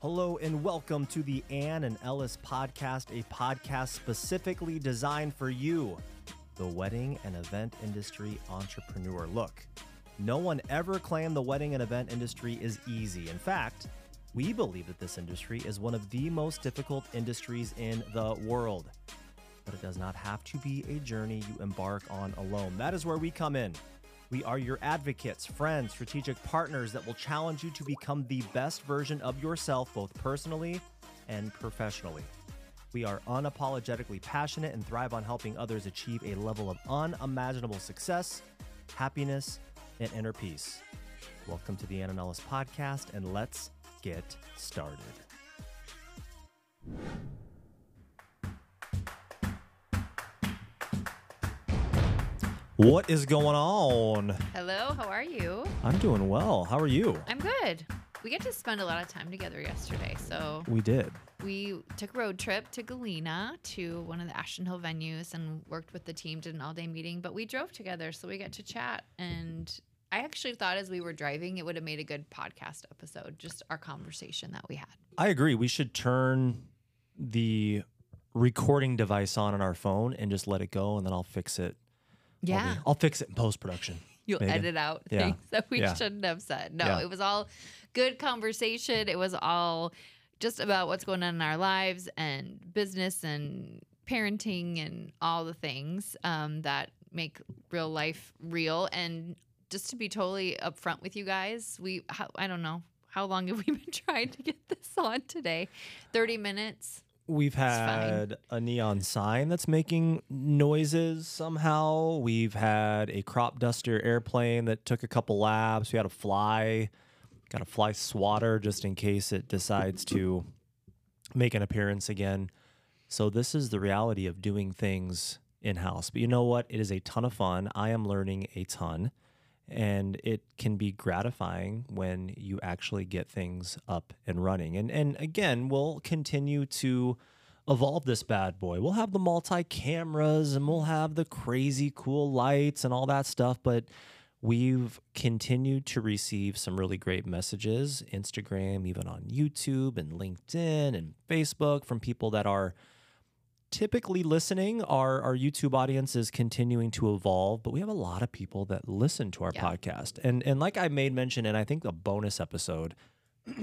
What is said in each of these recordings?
Hello and welcome to the Anne and Ellis podcast, a podcast specifically designed for you, the wedding and event industry entrepreneur. Look, no one ever claimed the wedding and event industry is easy. In fact, we believe that this industry is one of the most difficult industries in the world. But it does not have to be a journey you embark on alone. That is where we come in. We are your advocates, friends, strategic partners that will challenge you to become the best version of yourself, both personally and professionally. We are unapologetically passionate and thrive on helping others achieve a level of unimaginable success, happiness, and inner peace. Welcome to the Ellis podcast, and let's get started. What is going on? Hello, how are you? I'm doing well. How are you? I'm good. We get to spend a lot of time together yesterday. So We did. we took a road trip to Galena to one of the Ashton Hill venues and worked with the team, did an all day meeting, but we drove together. So we got to chat. And I actually thought as we were driving, it would have made a good podcast episode, just our conversation that we had. I agree. We should turn the recording device on on our phone and just let it go, and then I'll fix it. I'll, Yeah. be- I'll fix it in post production. You'll Megan. edit out Yeah. things that we Yeah. shouldn't have said. No, Yeah. it was all good conversation. It was all just about what's going on in our lives and business and parenting and all the things um, that make real life real. And just to be totally upfront with you guys, we, how, I don't know, how long have we been trying to get this on today? 30 minutes. We've had a neon sign that's making noises somehow. We've had a crop duster airplane that took a couple laps. We had a fly, got a fly swatter just in case it decides to make an appearance again. So this is the reality of doing things in house. But you know what? It is a ton of fun. I am learning a ton. And it can be gratifying when you actually get things up and running. And and again, we'll continue to evolve this bad boy. We'll have the multi cameras and we'll have the crazy cool lights and all that stuff, but we've continued to receive some really great messages, Instagram, even on YouTube and LinkedIn and Facebook from people that are typically listening. Our our YouTube audience is continuing to evolve, but we have a lot of people that listen to our Yeah. podcast. And and like I made mention and I think a bonus episode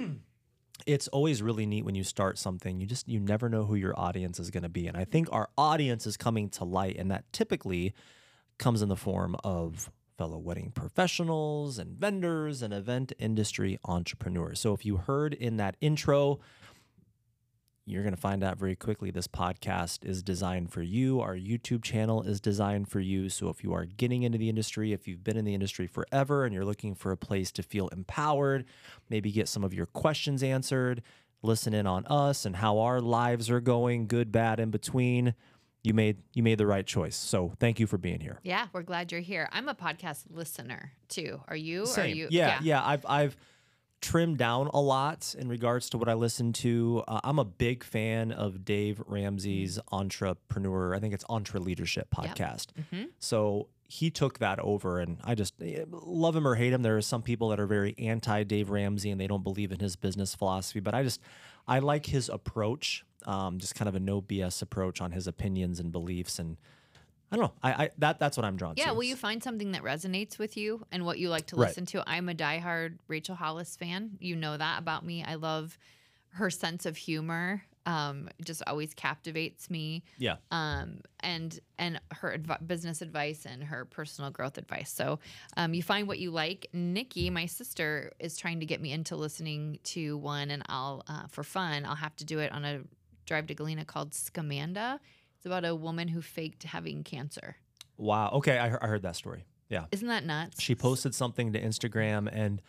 it's always really neat when you start something. You just you never know who your audience is going to be. And I think our audience is coming to light and that typically comes in the form of fellow wedding professionals and vendors and event industry entrepreneurs. So if you heard in that intro you're going to find out very quickly this podcast is designed for you. Our YouTube channel is designed for you. So if you are getting into the industry, if you've been in the industry forever and you're looking for a place to feel empowered, maybe get some of your questions answered, listen in on us and how our lives are going, good, bad, in between, you made you made the right choice. So thank you for being here. Yeah, we're glad you're here. I'm a podcast listener too. Are you? Are Same. you? yeah, yeah, I've I've trimmed down a lot in regards to what I listen to. Uh, I'm a big fan of Dave Ramsey's entrepreneur. I think it's EntreLeadership podcast. Mhm. So he took that over, and I just eh, love him or hate him. There are some people that are very anti Dave Ramsey and they don't believe in his business philosophy, but I just I like his approach. Um, just kind of a no BS approach on his opinions and beliefs, and I don't know. I, I that that's what I'm drawn to. Yeah, will you find something that resonates with you and what you like to Right. listen to? I'm a diehard Rachel Hollis fan. You know that about me. I love her sense of humor. Um, just always captivates me. Yeah. Um, and and her adv- business advice and her personal growth advice. So um, you find what you like. Nikki, my sister, is trying to get me into listening to one, and I'll uh, for fun, I'll have to do it on a drive to Galena called Scamanda. It's about a woman who faked having cancer. Wow. Okay, I, I heard that story. Yeah. Isn't that nuts? she posted something to Instagram and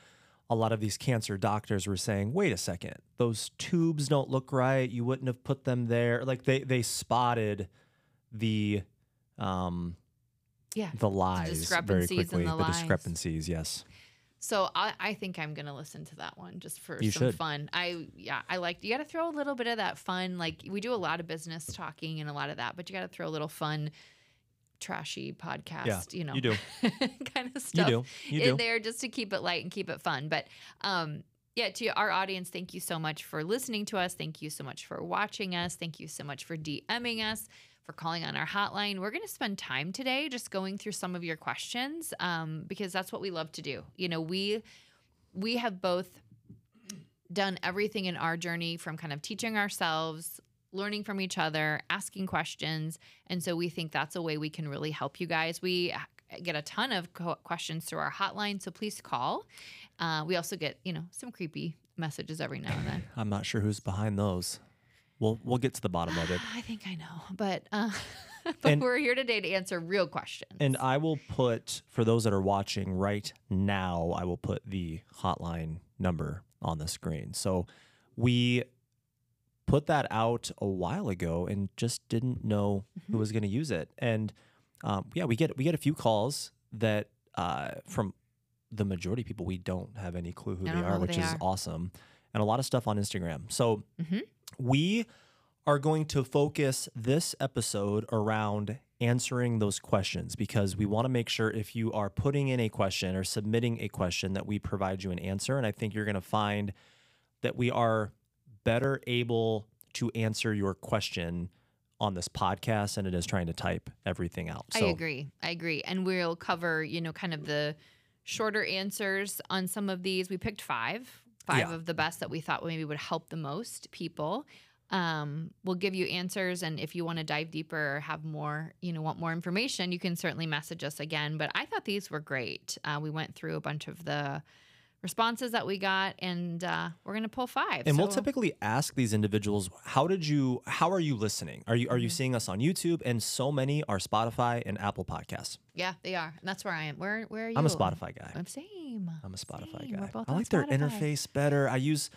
a lot of these cancer doctors were saying, "Wait a second. Those tubes don't look right. You wouldn't have put them there." Like they they spotted the um Yeah. the lies very quickly. the the discrepancies, yes. So I, I think I'm gonna listen to that one just for You some should. fun. I yeah, I like you got to throw a little bit of that fun. Like we do a lot of business talking and a lot of that, but you got to throw a little fun, trashy podcast. yeah, you know, you do. kind of stuff You do. You in do. there just to keep it light and keep it fun. But um, yeah, to our audience, thank you so much for listening to us. Thank you so much for watching us. Thank you so much for DMing us, for calling on our hotline. We're going to spend time today just going through some of your questions um, because that's what we love to do. You know, we we have both done everything in our journey from kind of teaching ourselves, learning from each other, asking questions, and so we think that's a way we can really help you guys. We get a ton of questions through our hotline, so please call. Uh, we also get, you know, some creepy messages every now and then. I'm not sure who's behind those. We'll we'll get to the bottom of it. I think I know, but uh, but And- we're here today to answer real questions. And I will put for those that are watching right now, I will put the hotline number on the screen. So we put that out a while ago and just didn't know who was going to use it. And um, yeah, we get we get a few calls that uh, from the majority of people we don't have any clue who they are, who which they is are. awesome, and a lot of stuff on Instagram. So Mhm. We are going to focus this episode around answering those questions because we want to make sure if you are putting in a question or submitting a question that we provide you an answer. And I think you're going to find that we are better able to answer your question on this podcast than it is trying to type everything out. I agree. I agree. And we'll cover, you know, kind of the shorter answers on some of these. We picked five, five Yeah. of the best that we thought maybe would help the most people. Um, we'll give you answers, and if you want to dive deeper or have more, you know, want more information, you can certainly message us again. But I thought these were great. Uh, we went through a bunch of the responses that we got, and uh, we're gonna pull five. And we'll typically ask these individuals, how did you how are you listening? Are you are Mm-hmm. you seeing us on YouTube? And so many are Spotify and Apple Podcasts. yeah, they are, and that's where I am. Where, where are you? I'm a Spotify guy. I'm same. I'm a Spotify Same. We're guy. I like their interface better. I use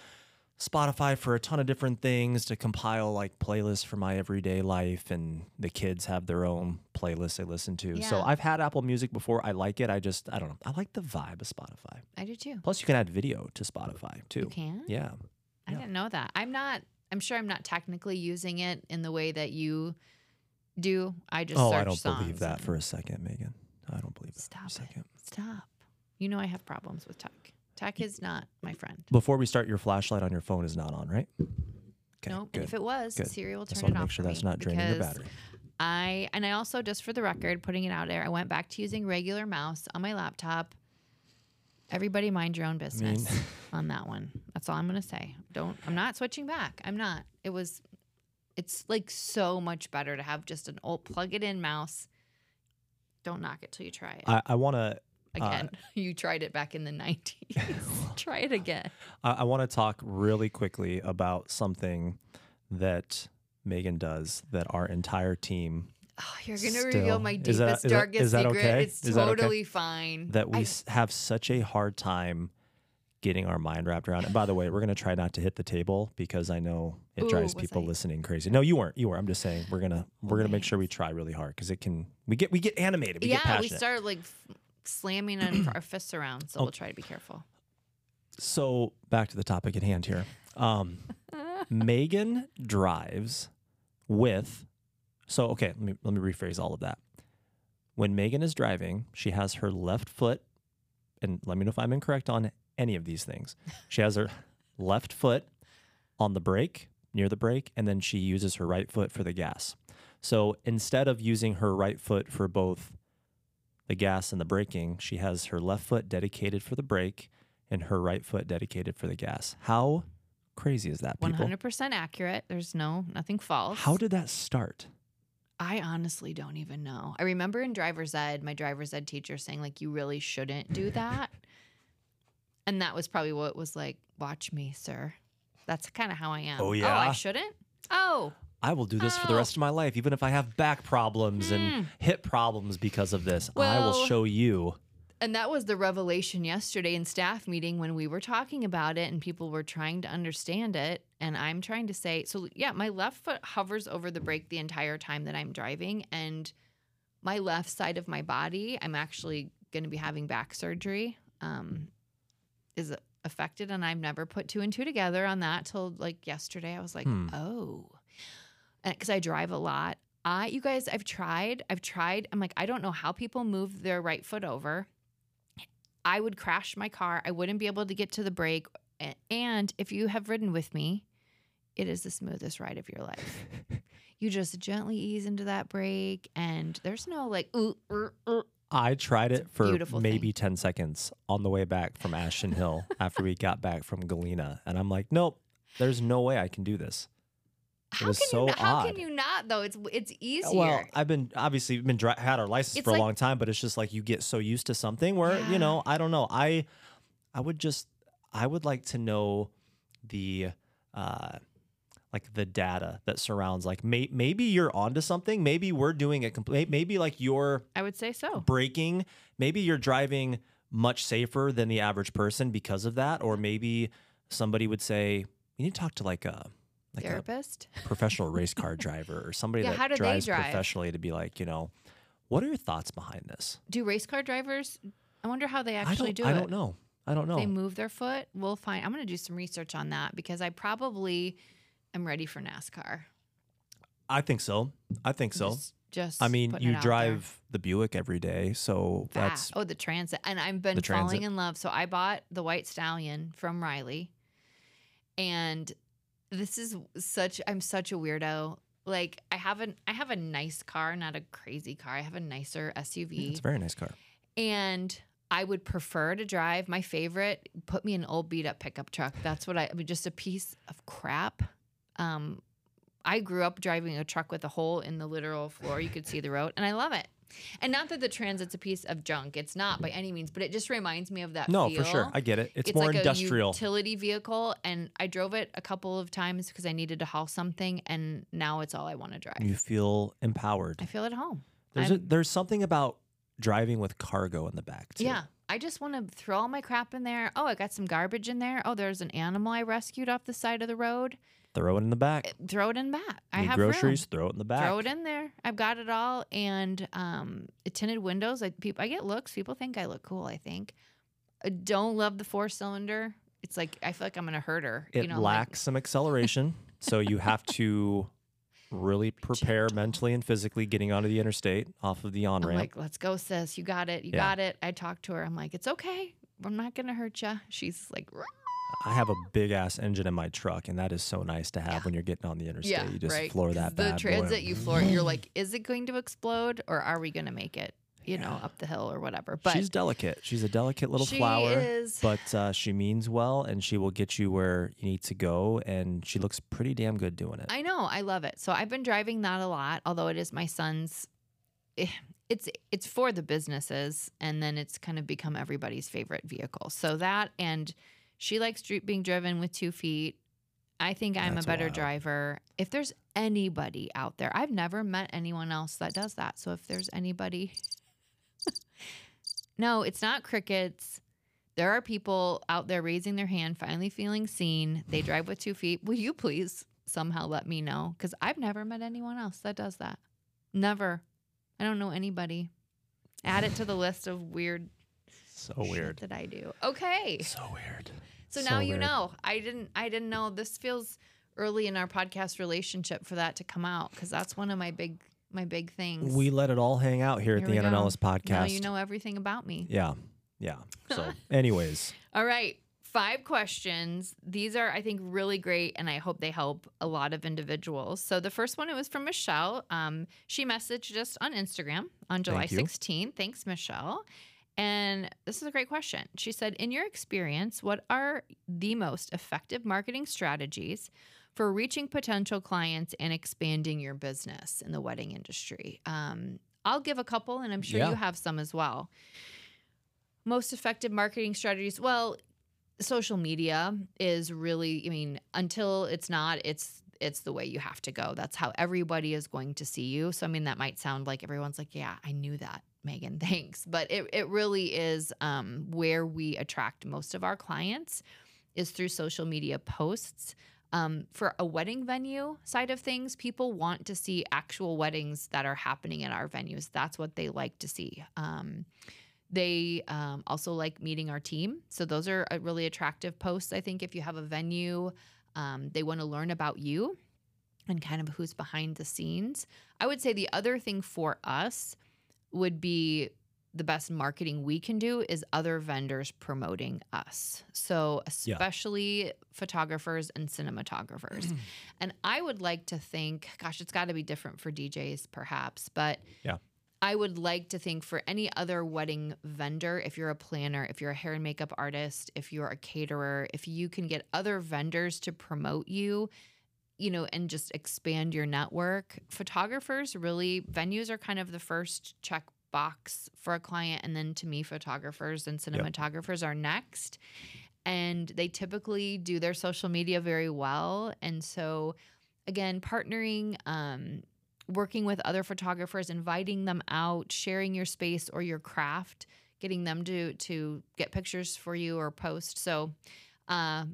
Spotify for a ton of different things to compile like playlists for my everyday life, and the kids have their own playlists they listen to. So I've had Apple Music before. I like it. I just I don't know. I like the vibe of Spotify. I do too. Plus, you can add video to Spotify too. You can. Yeah. I Yeah. didn't know that. I'm not. I'm sure I'm not technically using it in the way that you do. I just oh, I don't believe that for a second, Megan. I don't believe that Stop for a it. Stop. You know I have problems with tech. Tech is not my friend. Before we start, your flashlight on your phone is not on, right? Okay. nope. Good. And if it was, Good. Siri will Just turn want it off make sure that's not draining your battery. I and I also just for the record, putting it out there, I went back to using regular mouse on my laptop. Everybody mind your own business on that one. That's all I'm gonna say. Don't I'm not switching back. I'm not. It was it's like so much better to have just an old plug it in mouse. Don't knock it till you try it. I, I want to again. you tried it back in the 90s. try it again. I, I want to talk really quickly about something that Megan does that our entire team Oh, you're gonna reveal my deepest, that- darkest is that secret. okay? It's Is that okay? totally fine. that we I- have such a hard time getting our mind wrapped around. And by the way, we're gonna try not to hit the table because I know it Ooh, drives people I? listeing crazy. No, you weren't. You were. I'm just saying we're gonna oh, we're gonna make sure we try really hard because it can we get we get animated. We get yeah, we start like slamming our, our fists around, so Oh. we'll try to be careful. So back to the topic at hand here. Um, Megan drives with. So okay, let me let me rephrase all of that. When Megan is driving, she has her left foot, and let me know if I'm incorrect on any of these things. She has her left foot on the brake, near the brake, and then she uses her right foot for the gas. So instead of using her right foot for both the gas and the braking, she has her left foot dedicated for the brake and her right foot dedicated for the gas. How crazy is that, people? hundred percent accurate. There's no nothing false. How did that start? I honestly don't even know. I remember in driver's ed, my driver's ed teacher saying like you really shouldn't do that. and that was probably what was like, watch me, sir. That's kind of how I am. Oh, yeah. Oh. I shouldn't? Oh. I will do this for the Oh. rest of my life, even if I have back problems and hip problems because of this. I will show you. And that was the revelation yesterday in staff meeting when we were talking about it and people were trying to understand it. And I'm trying to say, so yeah, my left foot hovers over the brake the entire time that I'm driving. And my left side of my body, I'm actually going to be having back surgery, um, is affected. And I've never put two and two together on that till like yesterday. I was like, Hmm. oh, because I drive a lot. I, you guys, I've tried. I've tried. I'm like, I don't know how people move their right foot over. I would crash my car. I wouldn't be able to get to the brake. And if you have ridden with me, it is the smoothest ride of your life. you just gently ease into that brake, and there's no like, ooh, er, er. I tried it for beautiful thing. maybe 10 seconds on the way back from Ashton Hill after we got back from Galena. And I'm like, nope, there's no way I can do this. How was can so you? not- How odd. can you not though? It's it's easier. Well, I've been obviously been dri- had our license It's for like- a long time, but it's just like you get so used to something where Yeah. you know I don't know. I I would just I would like to know the uh like the data that surrounds like may, maybe you're onto something. Maybe we're doing it complete. Maybe like you're I would say so. Breaking. Maybe you're driving much safer than the average person because of that, or maybe somebody would say you need to talk to like a like a Therapist. professional race car driver or somebody Yeah, that how do they drives drive? professionally to be like, you know, what are your thoughts behind this? Do race car drivers? I wonder how they actually do I don't know. I don't know. They move their foot. We'll find. I'm going to do some research on that because I probably am ready for NASCAR. I think so. I think so. Just, just I mean, you drive the Buick every day, so that's oh the transit, and I've been falling Transit. in love. So I bought the white stallion from Riley, and this is such. I'm such a weirdo. Like I have an I have a nice car, not a crazy car. I have a nicer SUV. it's a very nice car. and I would prefer to drive my favorite. Put me in an old beat up pickup truck. That's what I, I mean. Just a piece of crap. Um, I grew up driving a truck with a hole in the literal floor. You could see the road, and I love it. And not that the Transit's a piece of junk. It's not by any means, but it just reminds me of that. No, feel. for sure. I get it. It's, more like industrial. a utility vehicle, and I drove it a couple of times because I needed to haul something, and now it's all I want to drive. you feel empowered. I feel at home. There's a, there's something about driving with cargo in the back too. Yeah. I just want to throw all my crap in there. Oh, I got some garbage in there. Oh, there's an animal I rescued off the side of the road. Throw it in the back. Throw it in the back. I Need have groceries, room. throw it in the back. Throw it in there. I've got it all, and um, tinted windows. Like people, I get looks. People think I look cool. I think. I don't love the four cylinder. It's like I feel like I'm gonna hurt her. It you know, like- lacks some acceleration, so you have to really prepare gentle. mentally and physically getting onto the interstate off of the on ramp. like, let's go, sis. You got it. You Yeah. got it. I talked to her. I'm like, it's okay. I'm not gonna hurt you. She's like, I have a big ass engine in my truck, and that is so nice to have Yeah. when you're getting on the interstate. yeah, you just right. floor that the transit boy. you floor. You're like, is it going to explode, or are we gonna make it? You know, up the hill or whatever. But she's delicate. She's a delicate little she flower, is. but uh, she means well, and she will get you where you need to go. And she looks pretty damn good doing it. I know. I love it. So I've been driving that a lot, although it is my son's. eh, It's it's for the businesses, and then it's kind of become everybody's favorite vehicle. So that and she likes being driven with two feet. I think I'm That's a better wild. driver. If there's anybody out there, I've never met anyone else that does that. So if there's anybody, no, it's not crickets. There are people out there raising their hand, finally feeling seen. They drive with two feet. Will you please somehow let me know? Because I've never met anyone else that does that. Never. I don't know anybody. Add it to the list of weird so weird. that I do. Okay. So weird. So So now you know. I didn't I didn't know this feels early in our podcast relationship for that to come out because that's one of my big my big things. We let it all hang out here, Here at the Anna. Podcast. now you know everything about me. Yeah. Yeah. So, anyways, All right. Five questions. These are, I think, really great, and I hope they help a lot of individuals. So the first one it was from Michelle. Um, she messaged us on Instagram on July Thank you. 16th. Thanks, Michelle. And this is a great question. She said, In your experience, what are the most effective marketing strategies for reaching potential clients and expanding your business in the wedding industry? Um, I'll give a couple, and I'm sure Yeah. you have some as well. Most effective marketing strategies. Well, social media is really i mean until it's not it's it's the way you have to go that's how everybody is going to see you so i mean that might sound like everyone's like yeah i knew that megan thanks but it, it really is um, where we attract most of our clients is through social media posts um, for a wedding venue side of things people want to see actual weddings that are happening in our venues that's what they like to see um, they um, also like meeting our team. So those are uh, really attractive posts. I think if you have a venue, um, they want to learn about you and kind of who's behind the scenes. I would say the other thing for us would be the best marketing we can do is other vendors promoting us. So, Yeah. especially photographers and cinematographers. and I would like to think, gosh, it's got to be different for DJs perhaps, but Yeah. I would like to think for any other wedding vendor, if you're a planner, if you're a hair and makeup artist, if you're a caterer, if you can get other vendors to promote you, you know, and just expand your network. Photographers really, venues are kind of the first check box for a client. And then to me, photographers and cinematographers are next. And they typically do their social media very well. And so, again, partnering, um, working with other photographers, inviting them out, sharing your space or your craft, getting them to to get pictures for you or post. So, uh,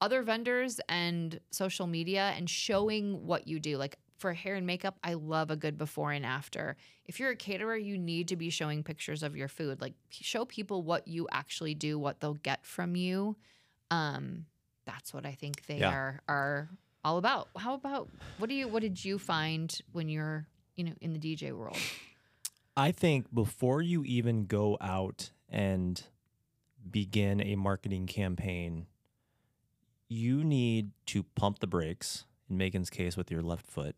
other vendors and social media and showing what you do. Like for hair and makeup, I love a good before and after. If you're a caterer, you need to be showing pictures of your food. Like show people what you actually do, what they'll get from you. Um, that's what I think they Yeah. are are all about. How about what do you what did you find when you're you know in the DJ world? I think before you even go out and begin a marketing campaign, you need to pump the brakes, in Megan's case, with your left foot,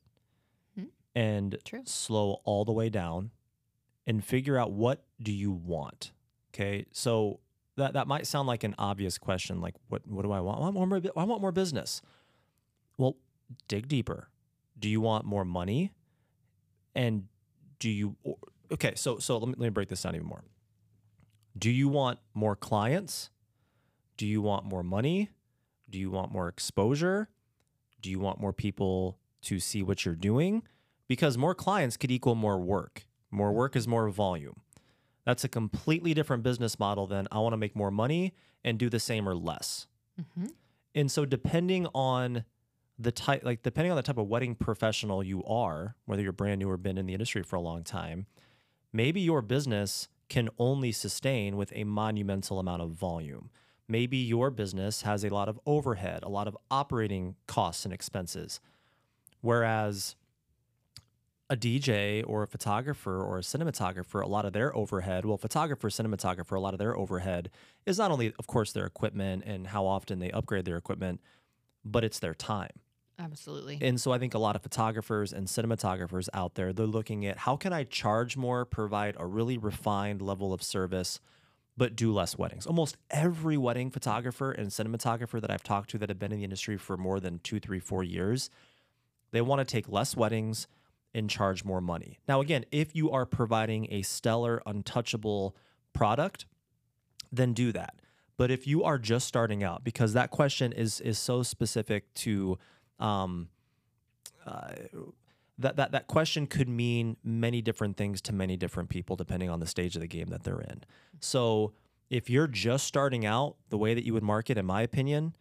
Hmm. and True. slow all the way down and figure out what do you want. Okay. So that, that might sound like an obvious question, like what what do I want? I want more, I want more business. Well, dig deeper. Do you want more money? And do you okay so so let me, let me break this down even more do you want more clients do you want more money do you want more exposure? Do you want more people to see what you're doing? Because more clients could equal more work. More work is more volume. That's a completely different business model than i want to make more money and do the same or less. Mm-hmm. and so depending on the type like depending on the type of wedding professional you are, whether you're brand new or been in the industry for a long time, maybe your business can only sustain with a monumental amount of volume. Maybe your business has a lot of overhead, a lot of operating costs and expenses. Whereas a DJ or a photographer or a cinematographer, a lot of their overhead, well, photographer, cinematographer, a lot of their overhead is not only, of course, their equipment and how often they upgrade their equipment, but it's their time. Absolutely. And so I think a lot of photographers and cinematographers out there, they're looking at how can I charge more, provide a really refined level of service, but do less weddings. Almost every wedding photographer and cinematographer that I've talked to that have been in the industry for more than two, three, four years, they want to take less weddings and charge more money. Now, again, if you are providing a stellar, untouchable product, then do that. But if you are just starting out, because that question is is so specific to um, uh, that that that question could mean many different things to many different people depending on the stage of the game that they're in. So if you're just starting out, the way that you would market, in my opinion,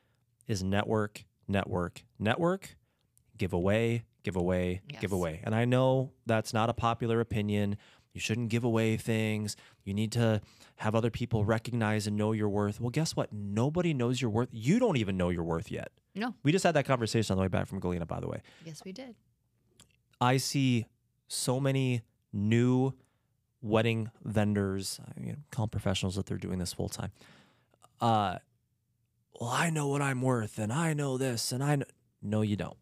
is network, network, network, give away, give away, give away. And I know that's not a popular opinion. You shouldn't give away things. You need to have other people recognize and know your worth. Well, guess what? Nobody knows your worth. You don't even know your worth yet. No. We just had that conversation on the way back from Galena, by the way. Yes, we did. I see so many new wedding vendors, I mean, call them professionals that they're doing this full time. Uh, well, I know what I'm worth, and I know this, and I know. No, you don't.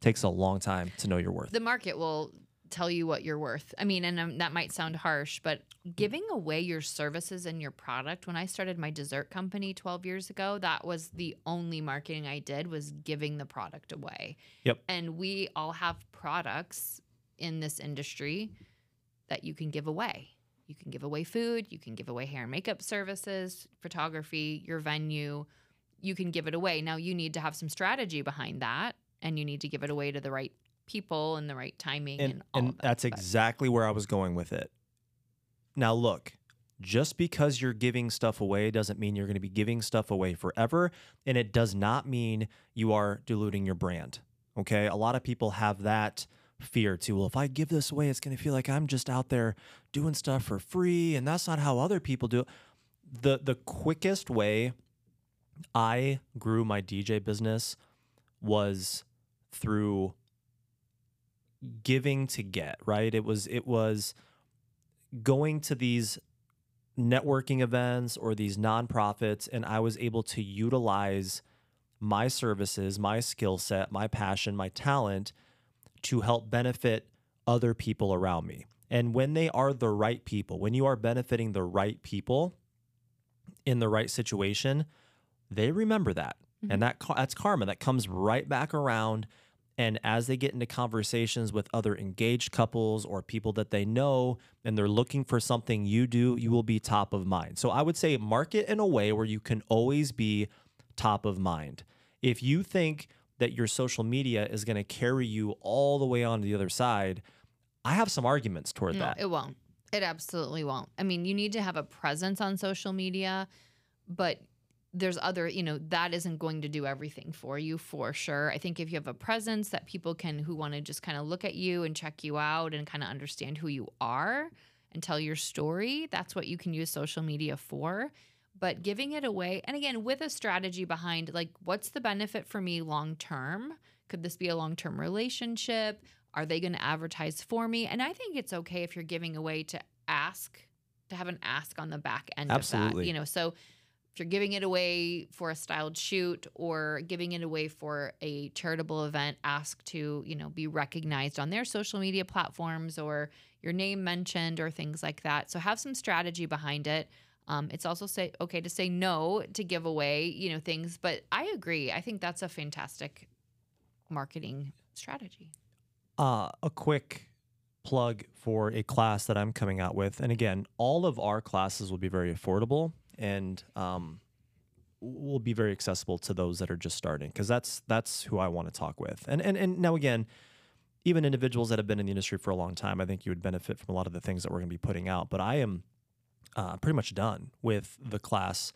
Takes a long time to know your worth. The market will tell you what you're worth. I mean, and um, that might sound harsh, but giving away your services and your product. When I started my dessert company 12 years ago, that was the only marketing I did was giving the product away. Yep. And we all have products in this industry that you can give away. You can give away food, you can give away hair and makeup services, photography, your venue. You can give it away. Now you need to have some strategy behind that and you need to give it away to the right people and the right timing and, and, all and that. that's But- exactly where I was going with it. Now, look, just because you're giving stuff away doesn't mean you're going to be giving stuff away forever. And it does not mean you are diluting your brand. Okay. A lot of people have that fear too. Well, if I give this away, it's going to feel like I'm just out there doing stuff for free. And that's not how other people do it. The, the quickest way I grew my DJ business was through giving to get, right? It was it was going to these networking events or these nonprofits, and I was able to utilize my services, my skill set, my passion, my talent to help benefit other people around me. And when they are the right people, when you are benefiting the right people in the right situation, they remember that. Mm-hmm. And that that's karma that comes right back around and as they get into conversations with other engaged couples or people that they know and they're looking for something you do, you will be top of mind. So I would say market in a way where you can always be top of mind. If you think that your social media is going to carry you all the way on to the other side, I have some arguments toward no, that. It won't. It absolutely won't. I mean, you need to have a presence on social media, but there's other, you know, that isn't going to do everything for you for sure. I think if you have a presence that people can who want to just kind of look at you and check you out and kind of understand who you are and tell your story, that's what you can use social media for. But giving it away, and again, with a strategy behind like, what's the benefit for me long term? Could this be a long term relationship? Are they going to advertise for me? And I think it's okay if you're giving away to ask, to have an ask on the back end Absolutely. of that. You know, so if you're giving it away for a styled shoot or giving it away for a charitable event, ask to, you know, be recognized on their social media platforms or your name mentioned or things like that. So have some strategy behind it. Um, it's also say okay to say no to give away, you know, things. But I agree. I think that's a fantastic marketing strategy. Uh, a quick plug for a class that I'm coming out with, and again, all of our classes will be very affordable and um, will be very accessible to those that are just starting because that's that's who I want to talk with. And and and now again, even individuals that have been in the industry for a long time, I think you would benefit from a lot of the things that we're going to be putting out. But I am uh, pretty much done with the class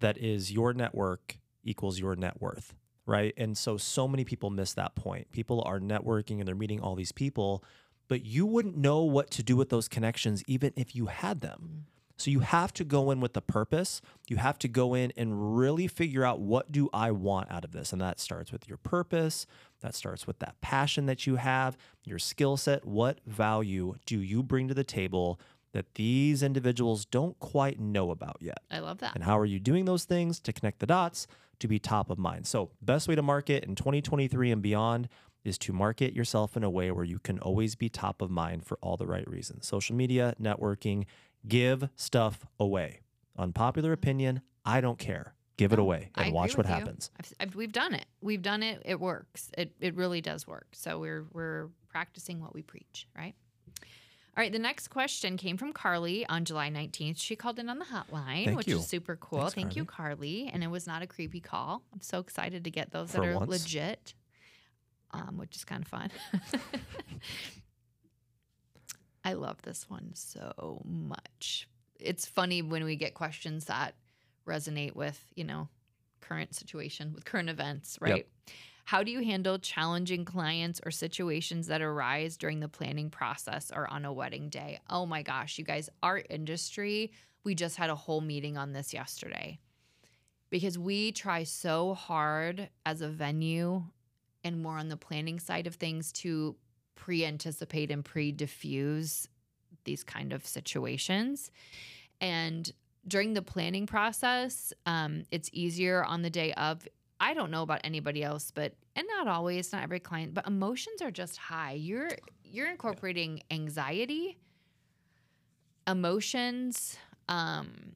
that is your network equals your net worth, right? And so so many people miss that point. People are networking and they're meeting all these people, but you wouldn't know what to do with those connections even if you had them. Mm-hmm. So you have to go in with a purpose. You have to go in and really figure out what do I want out of this? And that starts with your purpose. That starts with that passion that you have, your skill set. What value do you bring to the table that these individuals don't quite know about yet? I love that. And how are you doing those things to connect the dots to be top of mind? So, best way to market in 2023 and beyond is to market yourself in a way where you can always be top of mind for all the right reasons. Social media, networking, give stuff away. Unpopular opinion, I don't care. Give it away and watch what happens. I've, I've, we've done it. We've done it. It works. It, it really does work. So we're we're practicing what we preach, right? All right, the next question came from Carly on July 19th. She called in on the hotline, Thank which you. is super cool. Thanks, Thank Carly. you, Carly. And it was not a creepy call. I'm so excited to get those For that are once. legit, um, which is kind of fun. I love this one so much. It's funny when we get questions that resonate with, you know, current situation, with current events, right? How do you handle challenging clients or situations that arise during the planning process or on a wedding day? Oh my gosh, you guys, our industry, we just had a whole meeting on this yesterday because we try so hard as a venue and more on the planning side of things to pre anticipate and pre diffuse these kind of situations. And during the planning process, um, it's easier on the day of. I don't know about anybody else, but and not always, not every client, but emotions are just high. You're you're incorporating anxiety, emotions, um,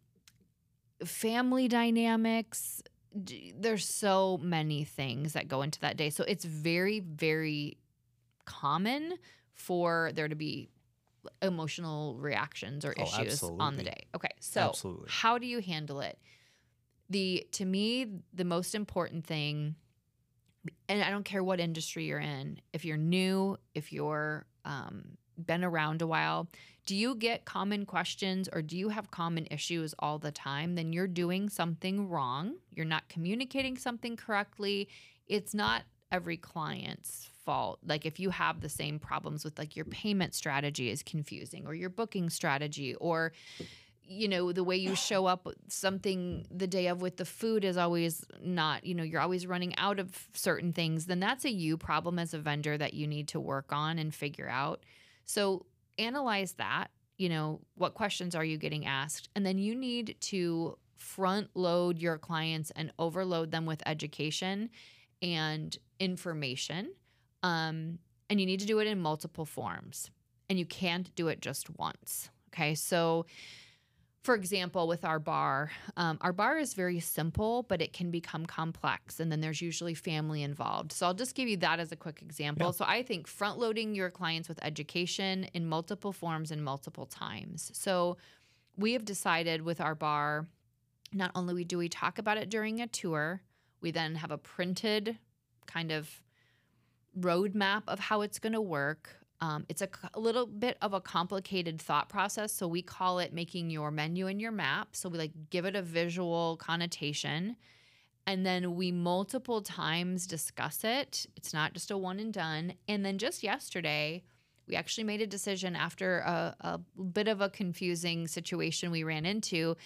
family dynamics. There's so many things that go into that day. So it's very, very common for there to be emotional reactions or Oh, issues on the day. Okay. So Absolutely. how do you handle it? The to me, the most important thing, and I don't care what industry you're in, if you're new, if you're um, been around a while, do you get common questions or do you have common issues all the time? Then you're doing something wrong. You're not communicating something correctly. It's not every client's fault. Like if you have the same problems with like your payment strategy is confusing or your booking strategy or you know the way you show up something the day of with the food is always not you know you're always running out of certain things then that's a you problem as a vendor that you need to work on and figure out so analyze that you know, what questions are you getting asked? And then you need to front load your clients and overload them with education and information. Um, and you need to do it in multiple forms. And you can't do it just once. Okay. So, for example, with our bar, um, our bar is very simple, but it can become complex. And then there's usually family involved. So I'll just give you that as a quick example. Yeah. So I think front loading your clients with education in multiple forms and multiple times. So we have decided with our bar, not only do we talk about it during a tour, we then have a printed kind of roadmap of how it's going to work. Um, it's a little bit of a complicated thought process, so we call it making your menu and your map. So we like give it a visual connotation, and then we multiple times discuss it. It's not just a one and done. And then just yesterday, we actually made a decision after a, a bit of a confusing situation we ran into.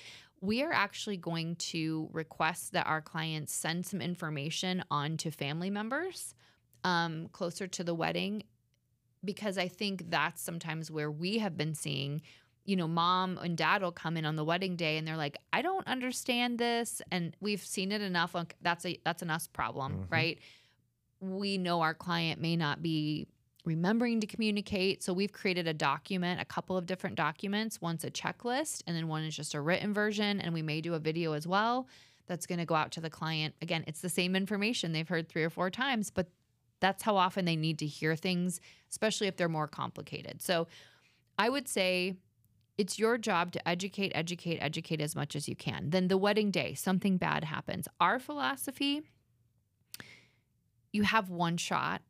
We are actually going to request that our clients send some information on to family members um, closer to the wedding because I think that's sometimes where we have been seeing, you know, mom and dad will come in on the wedding day and they're like, I don't understand this. And we've seen it enough. Like that's a that's an us problem, Mhm. right? We know our client may not be remembering to communicate. So we've created a document, a couple of different documents. One's a checklist, and then one is just a written version. And we may do a video as well that's going to go out to the client. Again, it's the same information they've heard three or four times, but that's how often they need to hear things, especially if they're more complicated. So I would say it's your job to educate, educate, educate as much as you can. Then the wedding day, something bad happens. Our philosophy you have one shot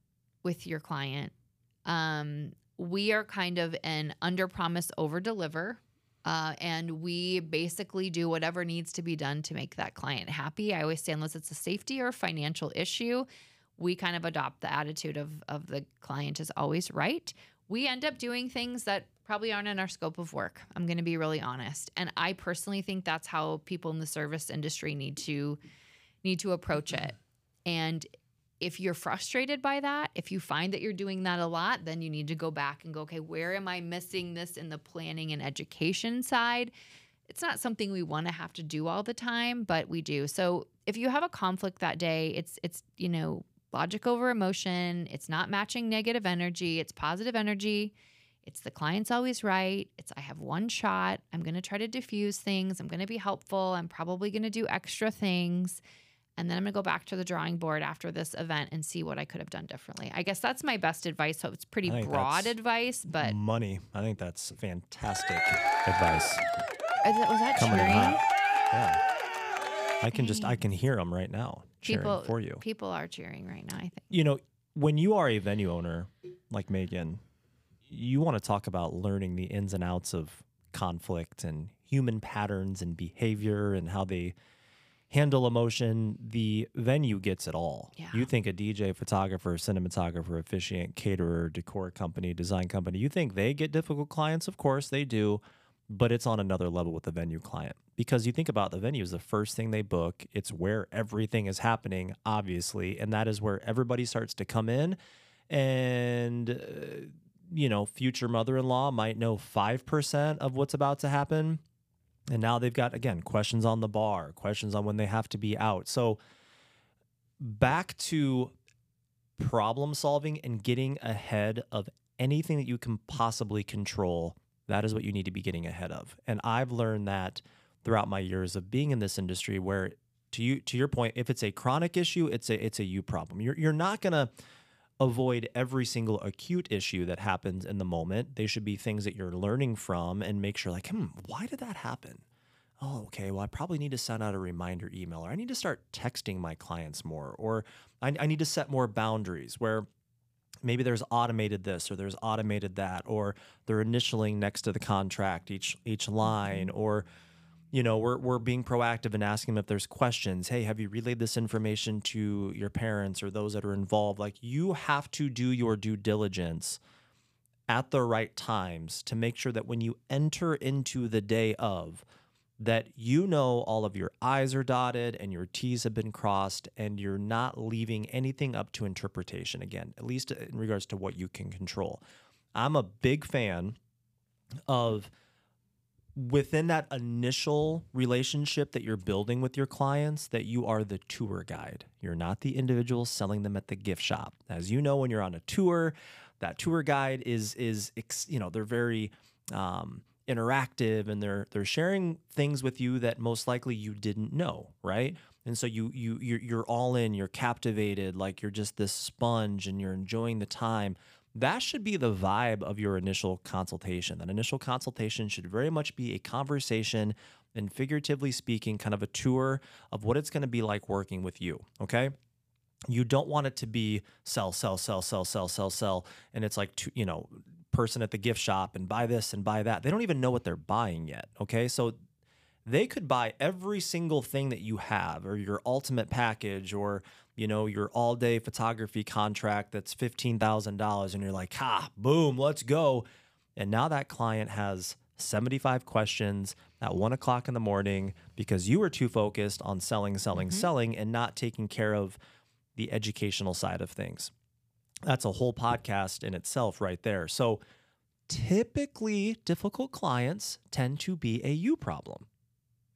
with your client. Um, we are kind of an under promise, over deliver. Uh, and we basically do whatever needs to be done to make that client happy. I always say, unless it's a safety or financial issue, we kind of adopt the attitude of, of the client is always right. We end up doing things that probably aren't in our scope of work. I'm going to be really honest. And I personally think that's how people in the service industry need to need to approach it. And if you're frustrated by that, if you find that you're doing that a lot, then you need to go back and go, okay, where am I missing this in the planning and education side? It's not something we want to have to do all the time, but we do. So if you have a conflict that day, it's it's you know logic over emotion. It's not matching negative energy. It's positive energy. It's the client's always right. It's I have one shot. I'm going to try to diffuse things. I'm going to be helpful. I'm probably going to do extra things. And then I'm going to go back to the drawing board after this event and see what I could have done differently. I guess that's my best advice. So it's pretty broad advice, but money. I think that's fantastic advice. is it, was that Coming cheering? Yeah. I can just I can hear them right now People for you. People are cheering right now, I think. You know, when you are a venue owner like Megan, you want to talk about learning the ins and outs of conflict and human patterns and behavior and how they handle emotion. The venue gets it all. Yeah. You think a DJ, photographer, cinematographer, officiant, caterer, decor company, design company, you think they get difficult clients? Of course they do, but it's on another level with the venue client because you think about the venue is the first thing they book. It's where everything is happening, obviously, and that is where everybody starts to come in and uh, you know, future mother-in-law might know 5% of what's about to happen. And now they've got again questions on the bar, questions on when they have to be out. So back to problem solving and getting ahead of anything that you can possibly control. That is what you need to be getting ahead of. And I've learned that throughout my years of being in this industry where to you to your point, if it's a chronic issue, it's a it's a you problem. You're you're not gonna avoid every single acute issue that happens in the moment. They should be things that you're learning from and make sure like, hmm, why did that happen? Oh, okay. Well, I probably need to send out a reminder email, or I need to start texting my clients more, or I, I need to set more boundaries where maybe there's automated this or there's automated that, or they're initialing next to the contract each each mm-hmm. line, or you know, we're we're being proactive and asking them if there's questions. Hey, have you relayed this information to your parents or those that are involved? Like you have to do your due diligence at the right times to make sure that when you enter into the day of that you know all of your I's are dotted and your T's have been crossed and you're not leaving anything up to interpretation again, at least in regards to what you can control. I'm a big fan of within that initial relationship that you're building with your clients that you are the tour guide. You're not the individual selling them at the gift shop. As you know when you're on a tour, that tour guide is is you know, they're very um, interactive and they're they're sharing things with you that most likely you didn't know, right? And so you you you're, you're all in, you're captivated, like you're just this sponge and you're enjoying the time that should be the vibe of your initial consultation. That initial consultation should very much be a conversation and figuratively speaking, kind of a tour of what it's going to be like working with you. Okay. You don't want it to be sell, sell, sell, sell, sell, sell, sell. And it's like, you know, person at the gift shop and buy this and buy that. They don't even know what they're buying yet. Okay. So they could buy every single thing that you have or your ultimate package or you know your all day photography contract that's $15000 and you're like ha boom let's go and now that client has 75 questions at one o'clock in the morning because you were too focused on selling selling mm-hmm. selling and not taking care of the educational side of things that's a whole podcast in itself right there so typically difficult clients tend to be a you problem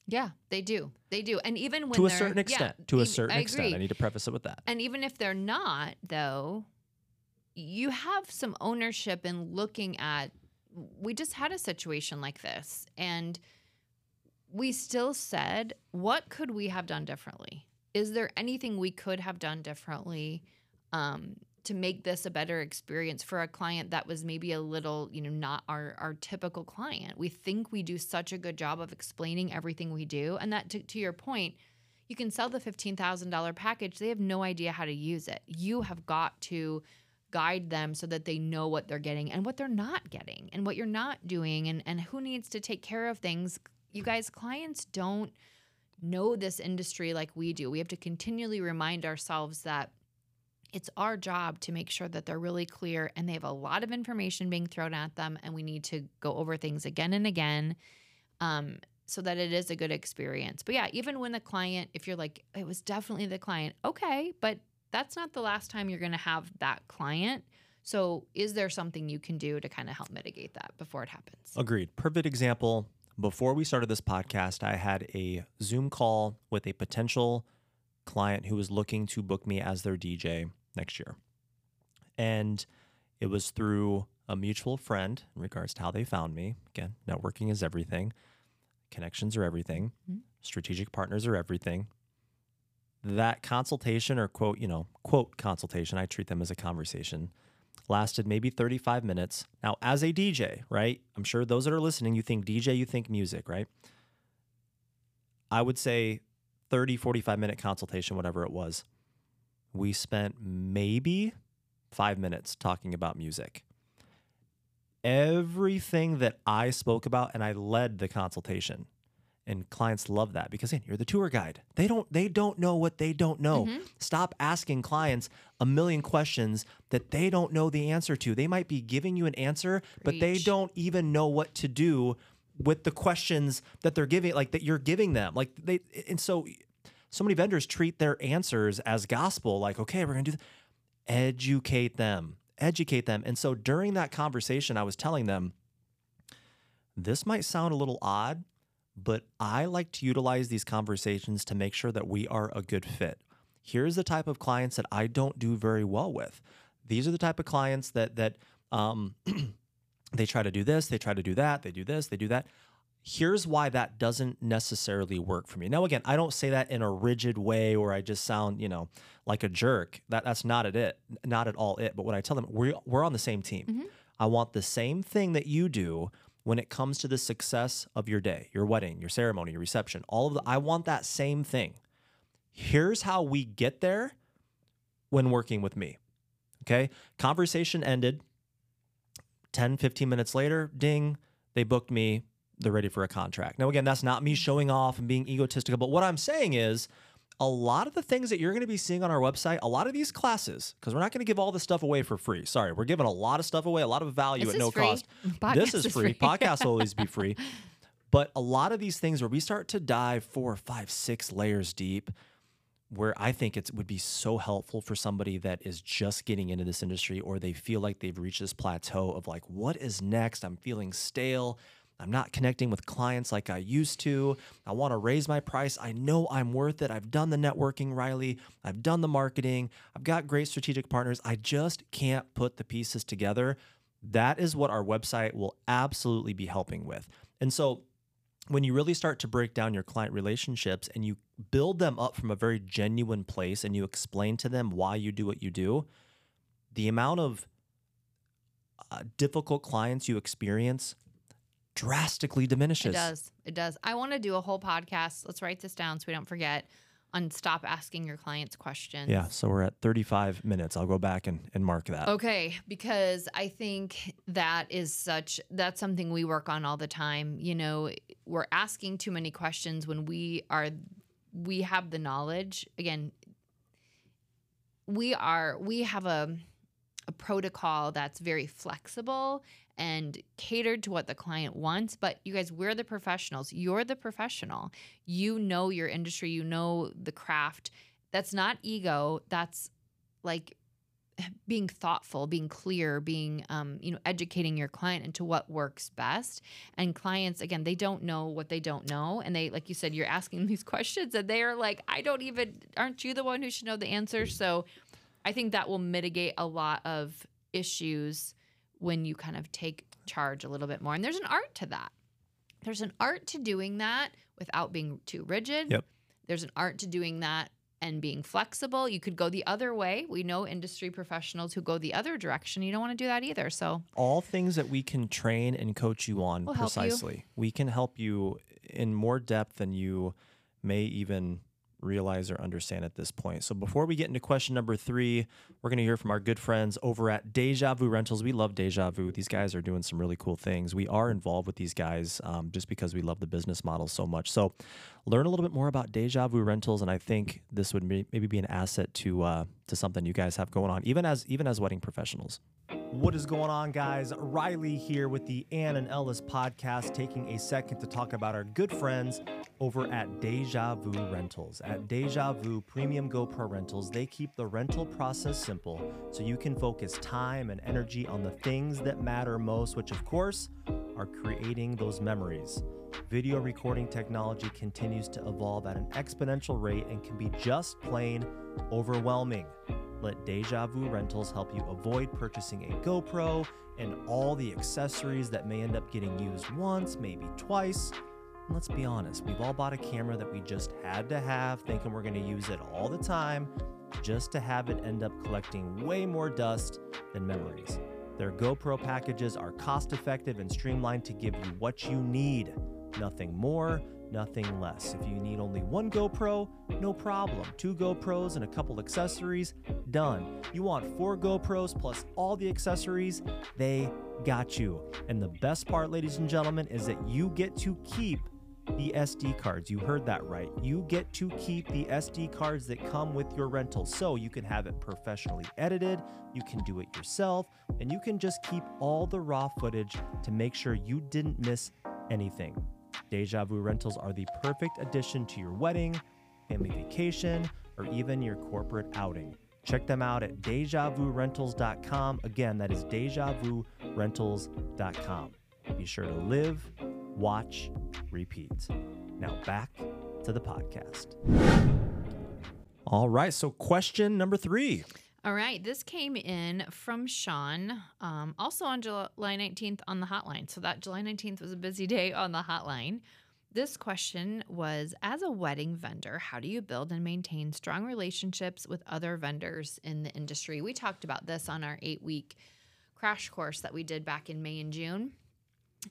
yeah, they do. They do. And even when to a certain extent, yeah, to a certain I extent, I need to preface it with that. And even if they're not, though, you have some ownership in looking at. We just had a situation like this, and we still said, "What could we have done differently? Is there anything we could have done differently?" Um, to make this a better experience for a client that was maybe a little, you know, not our our typical client. We think we do such a good job of explaining everything we do, and that to, to your point, you can sell the fifteen thousand dollar package. They have no idea how to use it. You have got to guide them so that they know what they're getting and what they're not getting and what you're not doing and and who needs to take care of things. You guys, clients don't know this industry like we do. We have to continually remind ourselves that it's our job to make sure that they're really clear and they have a lot of information being thrown at them and we need to go over things again and again um, so that it is a good experience. But yeah even when the client if you're like it was definitely the client okay but that's not the last time you're going to have that client. So is there something you can do to kind of help mitigate that before it happens? Agreed. Perfect example. Before we started this podcast i had a zoom call with a potential client who was looking to book me as their DJ next year. And it was through a mutual friend in regards to how they found me. Again, networking is everything, connections are everything, mm-hmm. strategic partners are everything. That consultation or quote, you know, quote consultation, I treat them as a conversation, lasted maybe 35 minutes. Now, as a DJ, right? I'm sure those that are listening, you think DJ, you think music, right? I would say 30, 45 minute consultation, whatever it was. We spent maybe five minutes talking about music. Everything that I spoke about, and I led the consultation. And clients love that because hey, you're the tour guide. They don't they don't know what they don't know. Mm-hmm. Stop asking clients a million questions that they don't know the answer to. They might be giving you an answer, Preach. but they don't even know what to do with the questions that they're giving, like that you're giving them. Like they, and so so many vendors treat their answers as gospel, like, okay, we're gonna do that. Educate them, educate them. And so during that conversation, I was telling them, this might sound a little odd, but I like to utilize these conversations to make sure that we are a good fit. Here's the type of clients that I don't do very well with. These are the type of clients that that um, they try to do this, they try to do that, they do this, they do that. Here's why that doesn't necessarily work for me. Now, again, I don't say that in a rigid way where I just sound, you know, like a jerk. That that's not at it, not at all it. But what I tell them, we're we're on the same team. Mm-hmm. I want the same thing that you do when it comes to the success of your day, your wedding, your ceremony, your reception, all of the. I want that same thing. Here's how we get there when working with me. Okay, conversation ended 10, 15 minutes later, ding, they booked me. They're ready for a contract. Now, again, that's not me showing off and being egotistical, but what I'm saying is a lot of the things that you're going to be seeing on our website, a lot of these classes, because we're not going to give all this stuff away for free. Sorry, we're giving a lot of stuff away, a lot of value this at no free. cost. Podcast this is, is free. free. Podcasts will always be free. But a lot of these things where we start to dive four, five, six layers deep, where I think it would be so helpful for somebody that is just getting into this industry or they feel like they've reached this plateau of like, what is next? I'm feeling stale. I'm not connecting with clients like I used to. I want to raise my price. I know I'm worth it. I've done the networking, Riley. I've done the marketing. I've got great strategic partners. I just can't put the pieces together. That is what our website will absolutely be helping with. And so when you really start to break down your client relationships and you build them up from a very genuine place and you explain to them why you do what you do, the amount of uh, difficult clients you experience drastically diminishes. It does. It does. I want to do a whole podcast. Let's write this down so we don't forget on stop asking your clients questions. Yeah, so we're at 35 minutes. I'll go back and, and mark that. Okay, because I think that is such that's something we work on all the time. You know, we're asking too many questions when we are we have the knowledge. Again, we are we have a a protocol that's very flexible and catered to what the client wants. But you guys, we're the professionals. You're the professional. You know your industry, you know the craft. That's not ego. That's like being thoughtful, being clear, being um, you know educating your client into what works best. And clients, again, they don't know what they don't know, and they like you said, you're asking these questions, and they are like, I don't even. Aren't you the one who should know the answer? So, I think that will mitigate a lot of issues when you kind of take charge a little bit more. And there's an art to that. There's an art to doing that without being too rigid. Yep. There's an art to doing that and being flexible. You could go the other way. We know industry professionals who go the other direction. You don't want to do that either. So, all things that we can train and coach you on We'll help you. precisely. We can help you in more depth than you may even realize or understand at this point. So before we get into question number three, we're going to hear from our good friends over at Deja Vu Rentals. We love Deja Vu. These guys are doing some really cool things. We are involved with these guys um, just because we love the business model so much. So learn a little bit more about Deja Vu Rentals, and I think this would maybe be an asset to uh, to something you guys have going on, even as even as wedding professionals. What is going on, guys? Riley here with the Anne and Ellis podcast, taking a second to talk about our good friends over at Deja Vu Rentals. At Deja Vu Premium GoPro Rentals, they keep the rental process simple so you can focus time and energy on the things that matter most, which, of course, are creating those memories. Video recording technology continues to evolve at an exponential rate and can be just plain overwhelming. Let Deja Vu Rentals help you avoid purchasing a GoPro and all the accessories that may end up getting used once, maybe twice. And let's be honest, we've all bought a camera that we just had to have, thinking we're going to use it all the time, just to have it end up collecting way more dust than memories. Their GoPro packages are cost effective and streamlined to give you what you need. Nothing more, nothing less. If you need only one GoPro, no problem. Two GoPros and a couple accessories, done. You want four GoPros plus all the accessories, they got you. And the best part, ladies and gentlemen, is that you get to keep the SD cards. You heard that right. You get to keep the SD cards that come with your rental. So you can have it professionally edited, you can do it yourself, and you can just keep all the raw footage to make sure you didn't miss anything. Deja Vu rentals are the perfect addition to your wedding, family vacation, or even your corporate outing. Check them out at DejaVuRentals.com. Again, that is DejaVuRentals.com. Be sure to live, watch, repeat. Now back to the podcast. All right, so question number three. All right, this came in from Sean, um, also on July 19th on the hotline. So that July 19th was a busy day on the hotline. This question was As a wedding vendor, how do you build and maintain strong relationships with other vendors in the industry? We talked about this on our eight week crash course that we did back in May and June.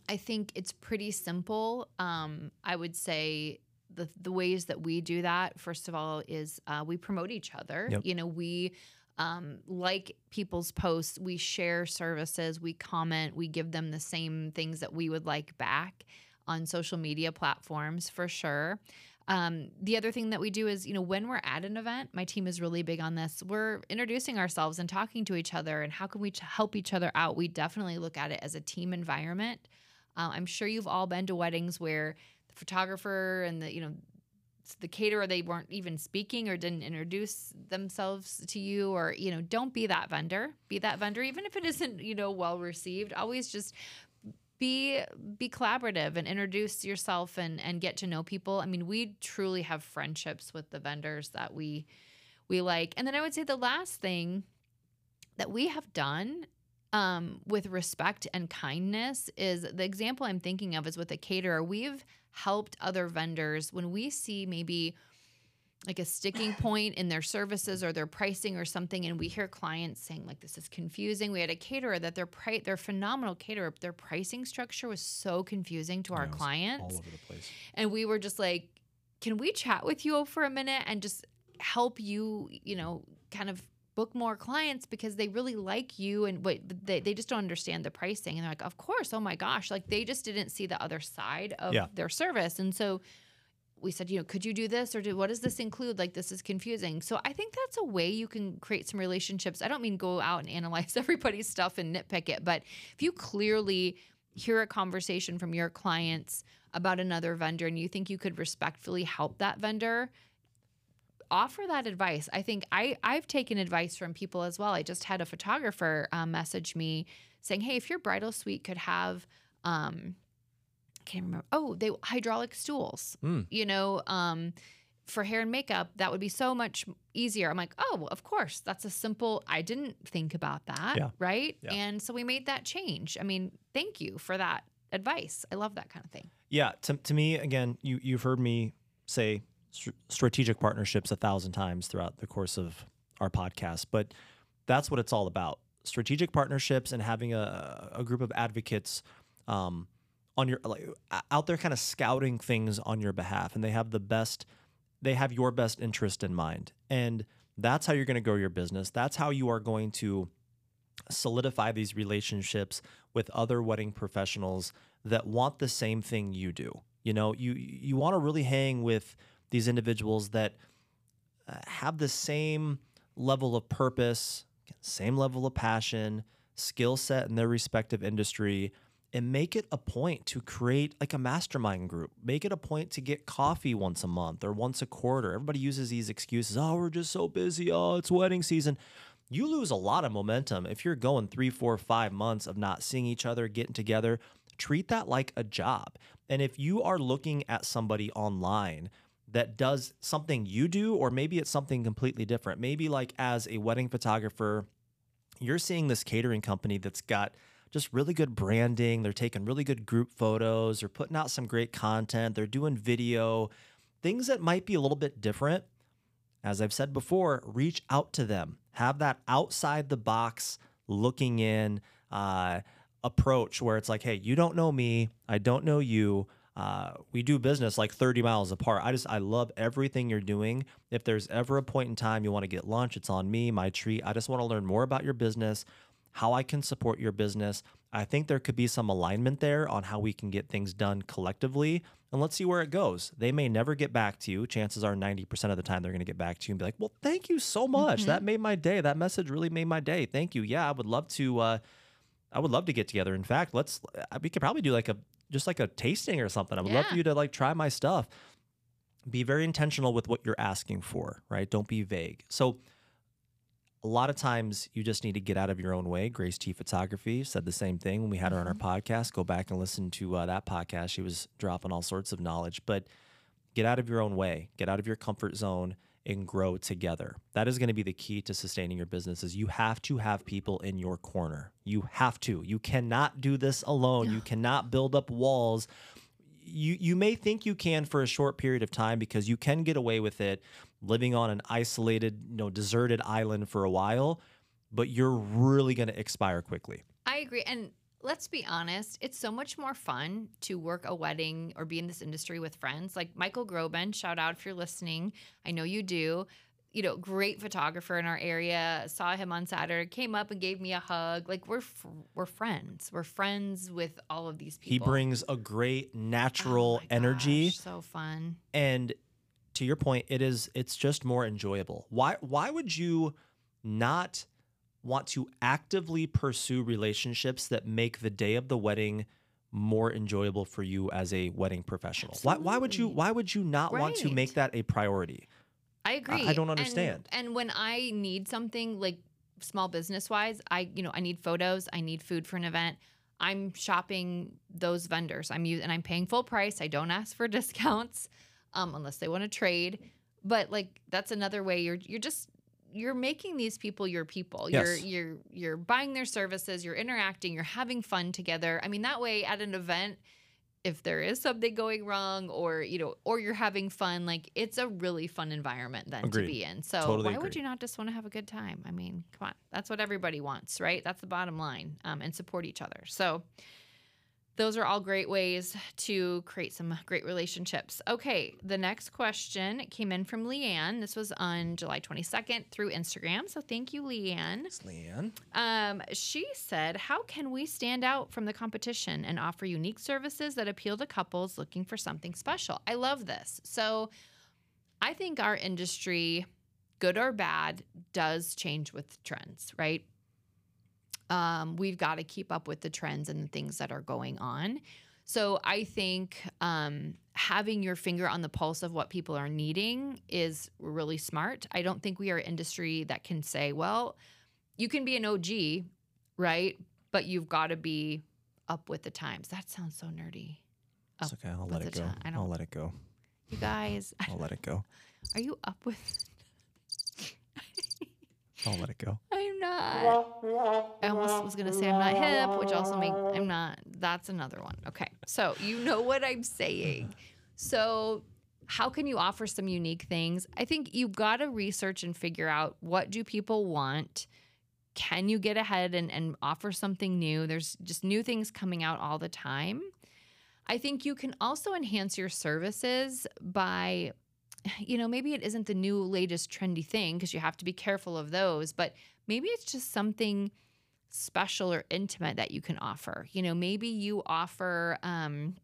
I think it's pretty simple. Um, I would say the the ways that we do that, first of all, is uh, we promote each other. Yep. You know, we um, like people's posts, we share services, we comment, we give them the same things that we would like back on social media platforms for sure. Um, the other thing that we do is, you know, when we're at an event, my team is really big on this. We're introducing ourselves and talking to each other and how can we help each other out. We definitely look at it as a team environment. Uh, I'm sure you've all been to weddings where the photographer and the, you know, the caterer they weren't even speaking or didn't introduce themselves to you or you know don't be that vendor. Be that vendor even if it isn't you know well received always just be be collaborative and introduce yourself and and get to know people. I mean we truly have friendships with the vendors that we we like. And then i would say the last thing that we have done um, with respect and kindness is the example i'm thinking of is with a caterer. We've helped other vendors when we see maybe like a sticking point in their services or their pricing or something and we hear clients saying like this is confusing we had a caterer that their price their phenomenal caterer their pricing structure was so confusing to our Yeah, clients all over the place. and we were just like can we chat with you for a minute and just help you you know kind of book more clients because they really like you and what they, they just don't understand the pricing. And they're like of course. Oh my gosh. Like they just didn't see the other side of Yeah. their service. And so we said you know could you do this or do what does this include? Like this is confusing. So i think that's a way you can create some relationships. I don't mean go out and analyze everybody's stuff and nitpick it but if you clearly hear a conversation from your clients about another vendor and you think you could respectfully help that vendor offer that advice. I think i i've taken advice from people as well. I just had a photographer um, message me saying hey if your bridal suite could have um i can't remember oh they hydraulic stools Mm. you know um for hair and makeup that would be so much easier. I'm like oh well, of course. That's a simple i didn't think about that Yeah. right? Yeah. and so we made that change. I mean thank you for that advice. I love that kind of thing. Yeah, to, to me, again, you you've heard me say str- strategic partnerships a thousand times throughout the course of our podcast, but that's what it's all about: strategic partnerships and having a, a group of advocates um, on your like out there, kind of scouting things on your behalf, and they have the best, they have your best interest in mind, and that's how you're going to grow your business. That's how you are going to solidify these relationships with other wedding professionals that want the same thing you do. You know, you you want to really hang with these individuals that uh, have the same level of purpose, same level of passion, skill set in their respective industry and make it a point to create like a mastermind group. Make it a point to get coffee once a month or once a quarter. Everybody uses these excuses. Oh, we're just so busy. Oh, it's wedding season. You lose a lot of momentum if you're going three, four, five months of not seeing each other, getting together. Treat that like a job. And if you are looking at somebody online that does something you do, or maybe it's something completely different, maybe like as a wedding photographer, you're seeing this catering company that's got just really good branding. They're taking really good group photos. They're putting out some great content. They're doing video, things that might be a little bit different. As I've said before, reach out to them. Have that outside the box looking in uh, approach where it's like, hey, you don't know me. I don't know you. Uh, we do business like 30 miles apart. I just, I love everything you're doing. If there's ever a point in time you want to get lunch, it's on me, my treat. I just want to learn more about your business, how I can support your business. I think there could be some alignment there on how we can get things done collectively. And let's see where it goes. They may never get back to you. Chances are 90% of the time they're going to get back to you and be like, well, thank you so much. Mhm. That made my day. That message really made my day. Thank you. Yeah, I would love to. Uh, I would love to get together. In fact, let's. uh, We could probably do like a just like a tasting or something. I would love for you to like try my stuff. Be very intentional with what you're asking for, right? Don't be vague. So a lot of times you just need to get out of your own way. Grace T Photography said the same thing when we had her on our podcast. Go back and listen to uh, that podcast. She was dropping all sorts of knowledge, but get out of your own way, get out of your comfort zone and grow together. That is going to be the key to sustaining your business is you have to have people in your corner. You have to. You cannot do this alone. You cannot build up walls. You you may think you can for a short period of time because you can get away with it living on an isolated, you know, deserted island for a while, but you're really going to expire quickly. I agree. And let's be honest, it's so much more fun to work a wedding or be in this industry with friends. Like Michael Groban, shout out if you're listening. I know you do. You know, great photographer in our area. Saw him on Saturday. Came up and gave me a hug. Like we're fr- we're friends. We're friends with all of these people. He brings a great Oh natural my energy gosh, so fun. and to your point it is it's just more enjoyable why why would you not want to actively pursue relationships that make the day of the wedding more enjoyable for you as a wedding professional? Why, why would you why would you not want to make that a priority? I agree. I don't And- understand. And, when I need something like small business wise, I you know I need photos, I need food for an event. I'm shopping those vendors. I'm using and I'm paying full price. I don't ask for discounts um, unless they want to trade. But like that's another way you're you're just you're making these people your people. Yes. You're you're you're buying their services. You're interacting. You're having fun together. I mean that way at an event if there is something going wrong or you know or you're having fun like it's a really fun environment then Agreed. to be in so Totally why would you not just want to have a good time i mean come on that's what everybody wants right that's the bottom line um, and support each other so those are all great ways to create some great relationships. Okay, the next question came in from Leanne. This was on July 22nd through Instagram. So thank you, Leanne. Thanks, Leanne. Um, she said, How can we stand out from the competition and offer unique services that appeal to couples looking for something special? I love this. So I think our industry, good or bad, does change with trends, right? Um, we've got to keep up with the trends and the things that are going on. So I think um, having your finger on the pulse of what people are needing is really smart. I don't think we are an industry that can say, well, you can be an OG, right? But you've got to be up with the times. That sounds so nerdy. It's okay. I'll let it go. time. I I'll let it go. You guys, I'll let it go. are you up with? I'll let it go. I'm not. I almost was gonna say I'm not hip, which also make I'm not. That's another one. Okay, so you know what I'm saying. So how can you offer some unique things? I think you've got to research and figure out what do people want. Can you get ahead and, and offer something new? There's just new things coming out all the time. I think you can also enhance your services by you know, maybe it isn't the new latest trendy thing because you have to be careful of those, but maybe it's just something special or intimate that you can offer. You know, maybe you offer um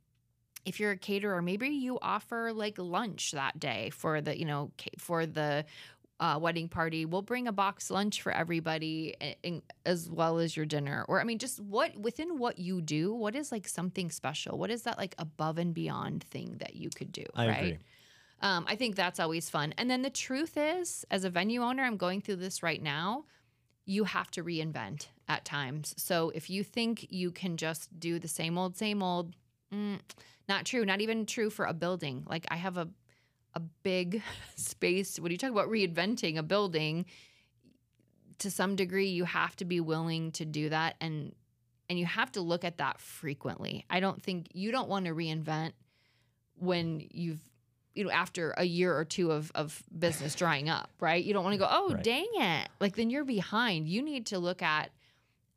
if you're a caterer, maybe you offer like lunch that day for the, you know, for the uh, wedding party. We'll bring a box lunch for everybody a- in- as well as your dinner. Or, I mean, just what within what you do, what is like something special? What is that like above and beyond thing that you could do? I right? agree. Um, I think that's always fun. And then the truth is, as a venue owner, I'm going through this right now. You have to reinvent at times. So if you think you can just do the same old, same old, mm, not true. Not even true for a building. Like I have a a big space. When you talk about reinventing a building, to some degree, you have to be willing to do that, and and you have to look at that frequently. I don't think you don't want to reinvent when you've you know after a year or two of of business drying up right? You don't want to go oh Right. dang it. Like then you're behind. You need to look at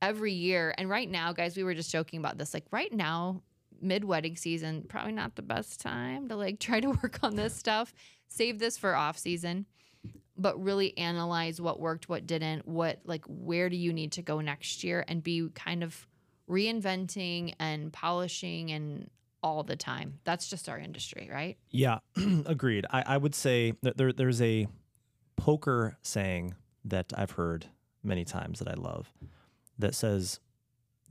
every year. And right now guys we were just joking about this like right now mid wedding season probably not the best time to like try to work on this stuff. Save this for off season but really analyze what worked what didn't what like where do you need to go next year and be kind of reinventing and polishing and all the time that's just our industry right Yeah, agreed. I, I would say that there, there's a poker saying that I've heard many times that I love that says,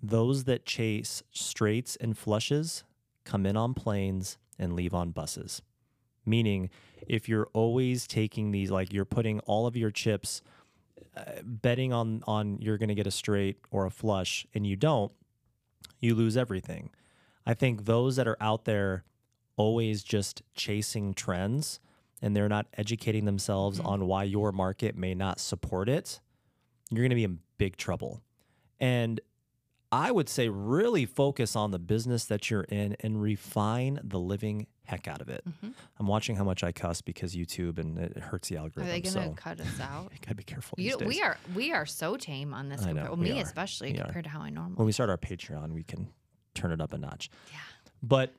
Those that chase straights and flushes come in on planes and leave on buses. Meaning, if you're always taking these, like you're putting all of your chips, uh, betting on, on you're going to get a straight or a flush, and you don't, you lose everything. I think those that are out there always just chasing trends and they're not educating themselves Mhm. on why your market may not support it, you're going to be in big trouble. And I would say really focus on the business that you're in and refine the living heck out of it. Mhm. I'm watching how much I cuss because YouTube and it hurts the algorithm. Are they going to so cut us out? I gotta be careful. You, these days. we are we are so tame on this. I Compared, know, well, we me are. especially We are. compared to how I normally. when we start our Patreon, we can turn it up a notch. Yeah. But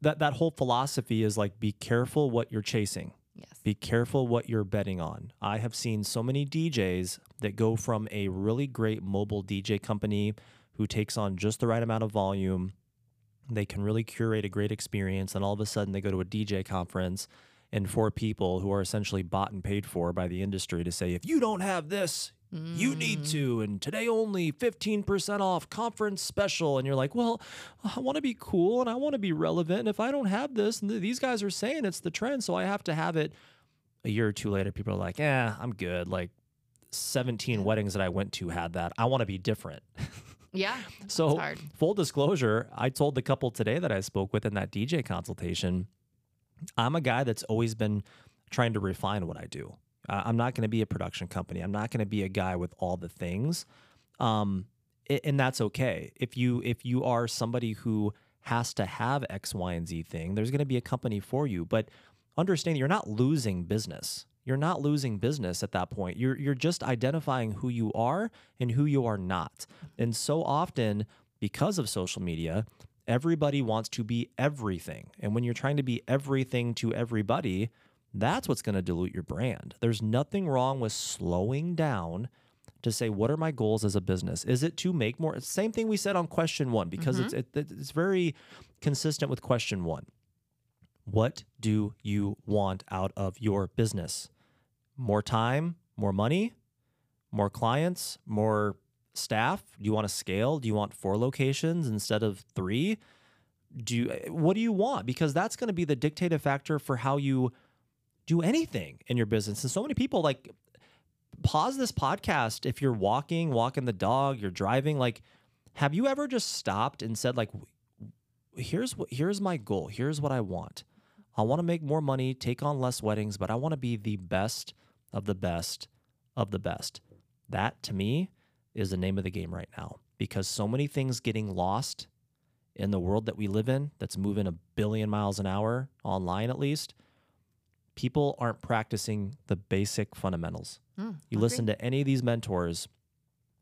that that whole philosophy is like be careful what you're chasing. Yes. Be careful what you're betting on. I have seen so many DJs that go from a really great mobile DJ company who takes on just the right amount of volume. They can really curate a great experience, and all of a sudden they go to a DJ conference and for people who are essentially bought and paid for by the industry to say, if you don't have this, You need mm. to, and today only 15% off conference special. And you're like, well, I want to be cool and I want to be relevant. And if I don't have this, and th- these guys are saying it's the trend, so I have to have it. A year or two later, people are like, yeah, I'm good. Like 17 weddings that I went to had that. I want to be different. Yeah. So, full disclosure, I told the couple today that I spoke with in that DJ consultation, I'm a guy that's always been trying to refine what I do. Uh, I'm not going to be a production company. I'm not going to be a guy with all the things, um, a- and that's okay. If you if you are somebody who has to have X, Y, and Z thing, there's going to be a company for you. But understand you're not losing business. You're not losing business at that point. You're you're just identifying who you are and who you are not. And so often, because of social media, everybody wants to be everything. And when you're trying to be everything to everybody, that's what's going to dilute your brand. There's nothing wrong with slowing down to say what are my goals as a business? Is it to make more same thing we said on question 1 because mm-hmm. it's it, it's very consistent with question 1 what do you want out of your business? More time more money more clients more staff? Do you want to scale? Do you want four locations instead of three? Do you, eh, what do you want? Because that's going to be the dictative factor for how you do anything in your business. And so many people like pause this podcast if you're walking walking the dog you're driving like have you ever just stopped and said like here's what here's my goal. Here's what i want. I want to make more money take on less weddings but i want to be the best of the best of the best. That to me is the name of the game right now because so many things getting lost in the world that we live in that's moving a billion miles an hour online at least people aren't practicing the basic fundamentals Mm, you agree. listen to any of these mentors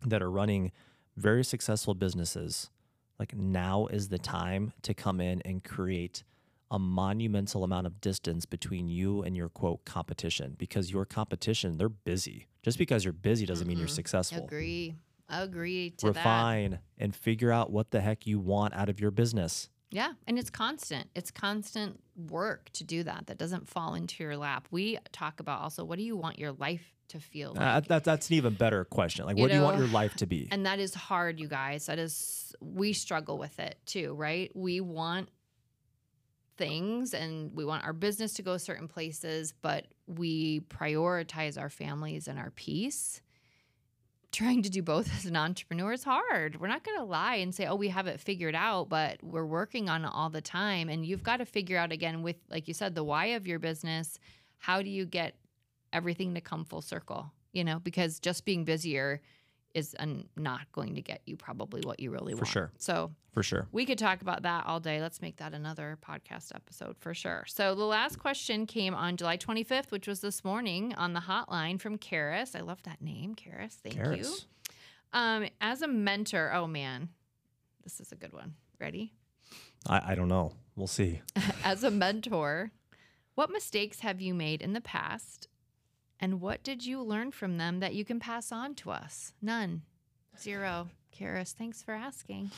that are running very successful businesses, like now is the time to come in and create a monumental amount of distance between you and your quote competition because your competition, they're busy. Just because you're busy doesn't mean you're successful. Agree. Agree to that. Refine and figure out what the heck you want out of your business. Yeah, and it's constant. It's constant work to do that. That doesn't fall into your lap. We talk about also what do you want your life to feel like? Uh, that, that's an even better question. Like, You what do you want your life to be? and that is hard, you guys. That is we struggle with it too, right? We want things and we want our business to go certain places, but we prioritize our families and our peace. Trying to do both as an entrepreneur is hard. We're not going to lie and say, oh, we have it figured out, but we're working on it all the time. And you've got to figure out again, with, like you said, the why of your business. How do you get everything to come full circle? You know, because just being busier is un- not going to get you probably what you really For want. For sure. So For sure. we could talk about that all day. Let's make that another podcast episode for sure. So the last question came on July 25th, which was this morning on the hotline from Karis. I love that name, Karis. Thank you. Karis. Um, as a mentor, oh man, this is a good one. Ready? I, I don't know. We'll see. as a mentor, what mistakes have you made in the past? And what did you learn from them that you can pass on to us? None. Zero. Karis, thanks for asking.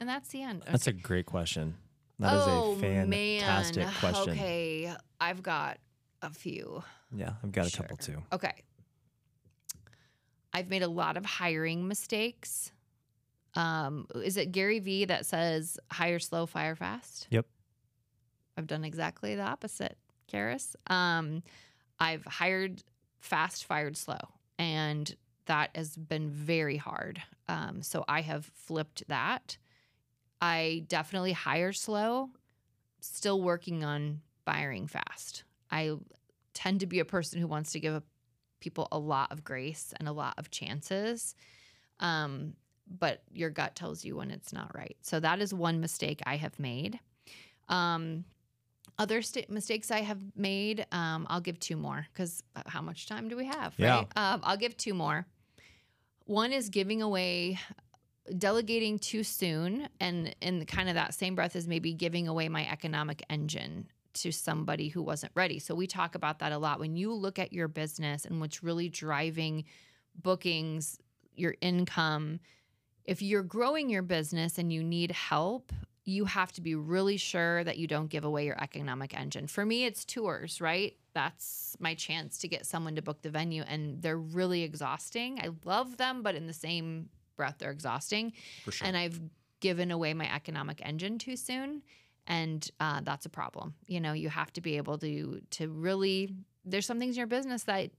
And that's the end. That's a great question. That is oh, a fantastic man. question. Okay, I've got a few. Yeah, I've got a couple too. Okay. I've made a lot of hiring mistakes. Um, is it Gary Vee that says hire slow, fire fast? Yep. I've done exactly the opposite, Karis. Um, I've hired fast, fired slow, and that has been very hard. Um, so I have flipped that. I definitely hire slow, still working on firing fast. I tend to be a person who wants to give people a lot of grace and a lot of chances. Um, but your gut tells you when it's not right. So that is one mistake I have made. Um, other sta- mistakes I have made, um, I'll give two more because how much time do we have? Yeah. Right? Um, I'll give two more. One is giving away, delegating too soon, and in kind of that same breath is maybe giving away my economic engine to somebody who wasn't ready. So we talk about that a lot. When you look at your business and what's really driving bookings, your income, if you're growing your business and you need help, you have to be really sure that you don't give away your economic engine. For me, it's tours, right? that's my chance to get someone to book the venue and they're really exhausting. I love them, but in the same breath they're exhausting. For sure. And I've given away my economic engine too soon and uh, that's a problem. You know, you have to be able to to really there's some things in your business that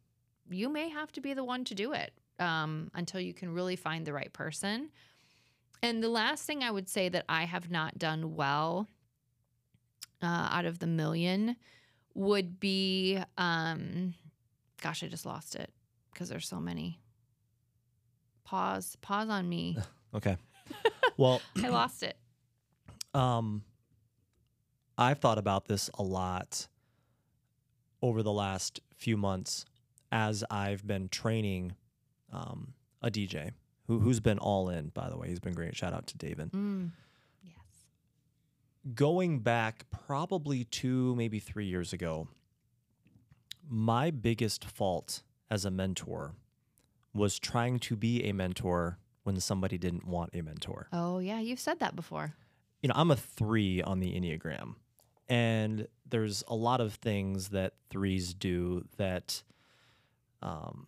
you may have to be the one to do it um, until you can really find the right person. And the last thing I would say that I have not done well uh, out of the million would be, um, gosh, I just lost it because there's so many. Pause, pause on me. okay. Well, I lost it. um, I've thought about this a lot over the last few months as I've been training um, a DJ who, who's been all in, by the way. He's been great. Shout out to David. Mm. Yes. Going back probably two, maybe three years ago, my biggest fault as a mentor was trying to be a mentor when somebody didn't want a mentor. Oh, yeah. You've said that before. you know, I'm a three on the Enneagram, and there's a lot of things that threes do that um,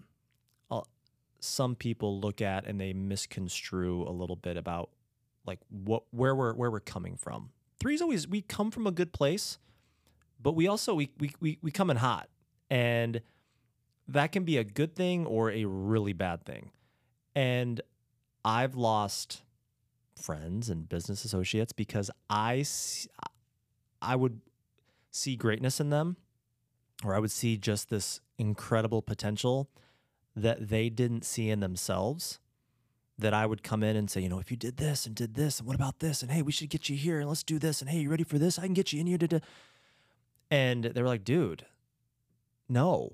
some people look at and they misconstrue a little bit about like what where we're where we're coming from. Threes always we come from a good place, but we also we we we, we come in hot, and that can be a good thing or a really bad thing. And I've lost friends and business associates because I see, I would see greatness in them or I would see just this incredible potential that they didn't see in themselves that I would come in and say, you know, if you did this and did this and what about this and hey, we should get you here and let's do this and hey, you ready for this? I can get you in here to and they were like, dude, no.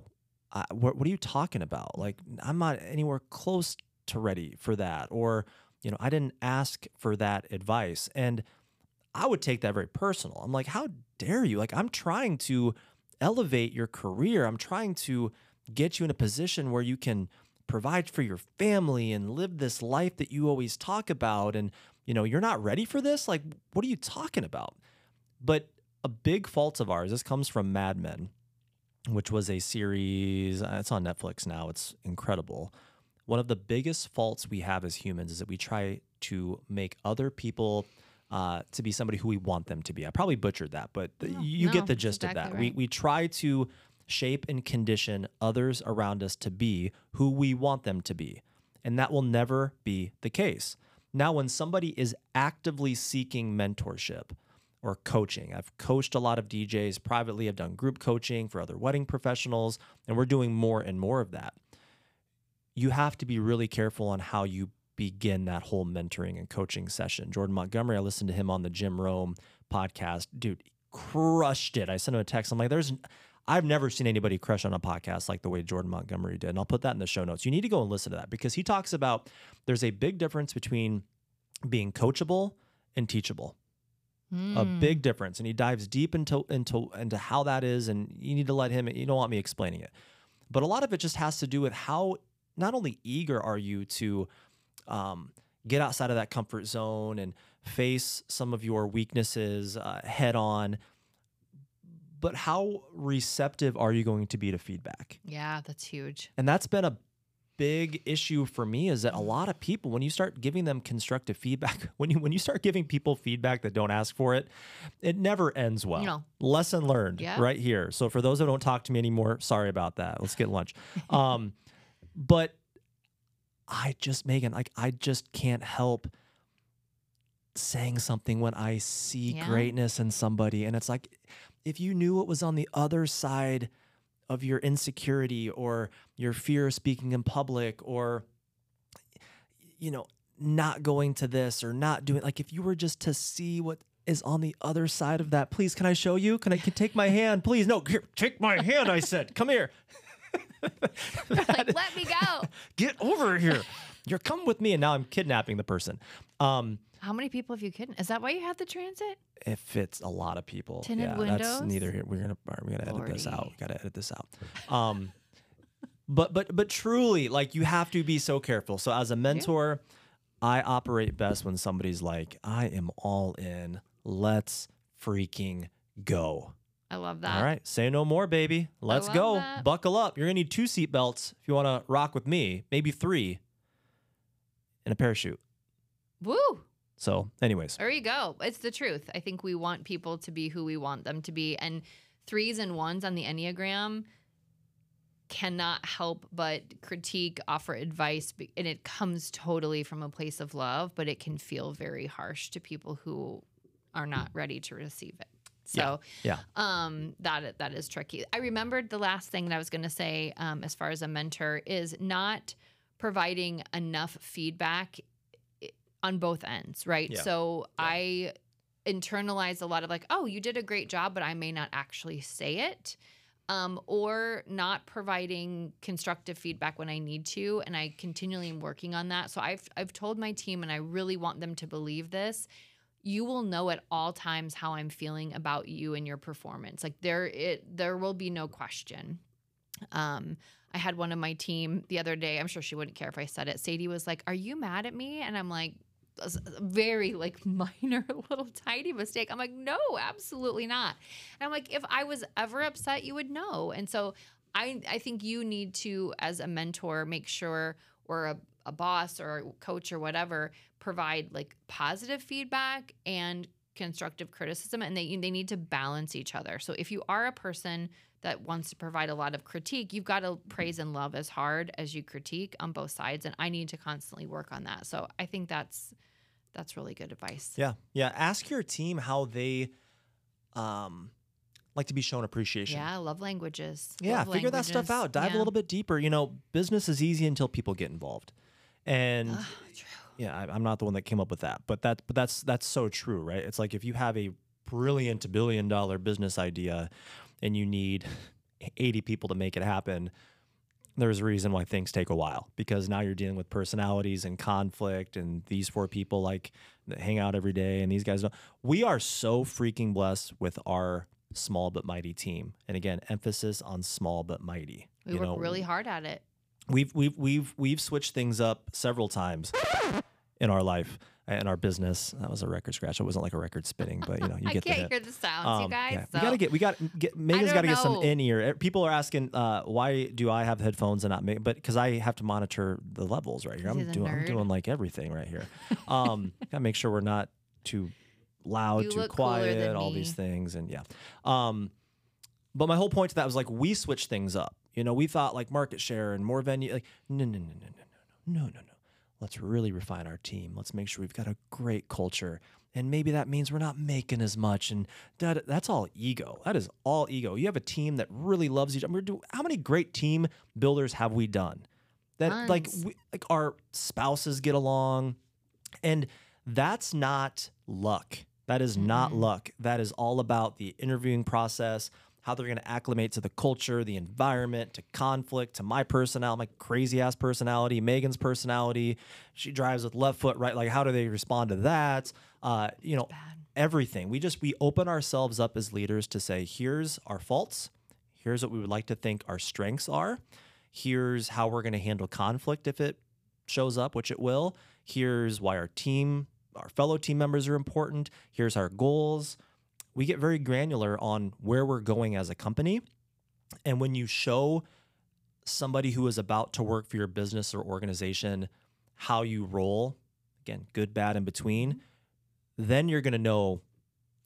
I, what are you talking about? Like, I'm not anywhere close to ready for that. Or, you know, I didn't ask for that advice. And I would take that very personal. I'm like, how dare you? Like, I'm trying to elevate your career. I'm trying to get you in a position where you can provide for your family and live this life that you always talk about. And, you know, you're not ready for this? Like, what are you talking about? But a big fault of ours, this comes from Mad Men, which was a series, uh, it's on Netflix now. It's incredible. One of the biggest faults we have as humans is that we try to make other people uh, to be somebody who we want them to be. I probably butchered that, but No, you no, get the gist of exactly that. We, we try to shape and condition others around us to be who we want them to be. And that will never be the case. Now, when somebody is actively seeking mentorship or coaching, I've coached a lot of DJs privately, I've done group coaching for other wedding professionals, and we're doing more and more of that. You have to be really careful on how you begin that whole mentoring and coaching session. Jordan Montgomery, I listened to him on the Jim Rome podcast. Dude, crushed it. I sent him a text. I'm like, there's I've never seen anybody crush on a podcast like the way Jordan Montgomery did. And I'll put that in the show notes. You need to go and listen to that because he talks about there's a big difference between being coachable and teachable. A Mm. big difference. And he dives deep into into into how that is. And you need to let him, you don't want me explaining it. But a lot of it just has to do with how not only eager are you to um, get outside of that comfort zone and face some of your weaknesses uh, head on, but how receptive are you going to be to feedback? Yeah, that's huge. And that's been a big issue for me is that a lot of people when you start giving them constructive feedback when you when you start giving people feedback that don't ask for it it never ends well No. lesson learned Yeah. right here so for those who don't talk to me anymore sorry about that let's get lunch um but i just megan like i just can't help saying something when i see Yeah. greatness in somebody and it's like if you knew what was on the other side of your insecurity or your fear of speaking in public or you know not going to this or not doing like if you were just to see what is on the other side of that please can i show you? Can i can take my hand? Please no here take my hand i said. Come here. Like, let me go. get over here. You're coming with me and now i'm kidnapping the person. Um How many people have you kidding? Is that why you had the transit? It fits a lot of people Tinted yeah that's windows? neither here we're gonna we're gonna edit this out Lordy. gotta edit this out um but but but truly like you have to be so careful so as a mentor i operate best when somebody's like i am all in let's freaking go I love that. All right, say no more, baby. Let's go. that. Buckle up. You're gonna need two seat belts if you want to rock with me. Maybe three, and a parachute. Woo! So, anyways, There you go. It's the truth. I think we want people to be who we want them to be. And threes and ones on the Enneagram cannot help but critique, offer advice, and it comes totally from a place of love, but it can feel very harsh to people who are not ready to receive it. So, yeah. um, that that is tricky. I remembered the last thing that I was going to say, um, as far as a mentor, is not providing enough feedback on both ends, right? Yeah. So I internalize a lot of like, oh, you did a great job, but I may not actually say it. Um, or not providing constructive feedback when I need to, and I continually am working on that. So I've I've told my team, and I really want them to believe this you will know at all times how I'm feeling about you and your performance. Like there it there will be no question. Um I had one of my team the other day. I'm sure she wouldn't care if I said it. Sadie was like, "Are you mad at me?" And I'm like, "That's a very like minor little tiny mistake. I'm like, "No, absolutely not." And I'm like, "If I was ever upset, you would know." And so I I think you need to as a mentor make sure or a a boss or a coach or whatever provide like positive feedback and constructive criticism and they they need to balance each other. So if you are a person that wants to provide a lot of critique, you've got to praise and love as hard as you critique on both sides and I need to constantly work on that. So I think that's that's really good advice. yeah, yeah. Ask your team how they um like to be shown appreciation. Yeah, love languages. Yeah, Love figure that stuff out. Dive Yeah. a little bit deeper. You know, business is easy until people get involved, and Ugh, yeah, I, I'm not the one that came up with that, but that but that's that's so true, right? It's like if you have a brilliant billion dollar business idea, and you need 80 people to make it happen. There's a reason why things take a while because now you're dealing with personalities and conflict, and these four people like hang out every day, and these guys don't. We are so freaking blessed with our small but mighty team, and again, emphasis on small but mighty. We you work know, really hard at it. we've we've we've we've switched things up several times in our life in our business. That was a record scratch. It wasn't like a record spinning, but you know, you get the can't hint. hear the sounds, you Um, guys. yeah. so. We gotta get we got get Megan's don't got to get some in ear. People are asking uh, why do I have headphones and not Megan? But because I have to monitor the levels right here. I'm doing I'm doing like everything right here. Um, gotta make sure we're not too loud, You too quiet, all these things, and yeah. Um, but my whole point to that was like we switched things up. You know, we thought like market share and more venue. Like no, no, no, no, no, no, no, no, no. Let's really refine our team. Let's make sure we've got a great culture. And maybe that means we're not making as much. And that, that's all ego. That is all ego. You have a team that really loves each other. Do- How many great team builders have we done? That like we, like our spouses get along, and that's not luck. That is not luck. That is all about the interviewing process, how they're going to acclimate to the culture, the environment, to conflict, to my personality, my crazy ass personality, Megan's personality. She drives with left foot, right? Like, how do they respond to that? Uh, you know, everything. We just we open ourselves up as leaders to say, here's our faults, here's what we would like to think our strengths are, here's how we're going to handle conflict if it shows up, which it will. Here's why our team, our fellow team members are important. Here's our goals. We get very granular on where we're going as a company. And when you show somebody who is about to work for your business or organization how you roll, again, good, bad, in between, mm-hmm. then you're going to know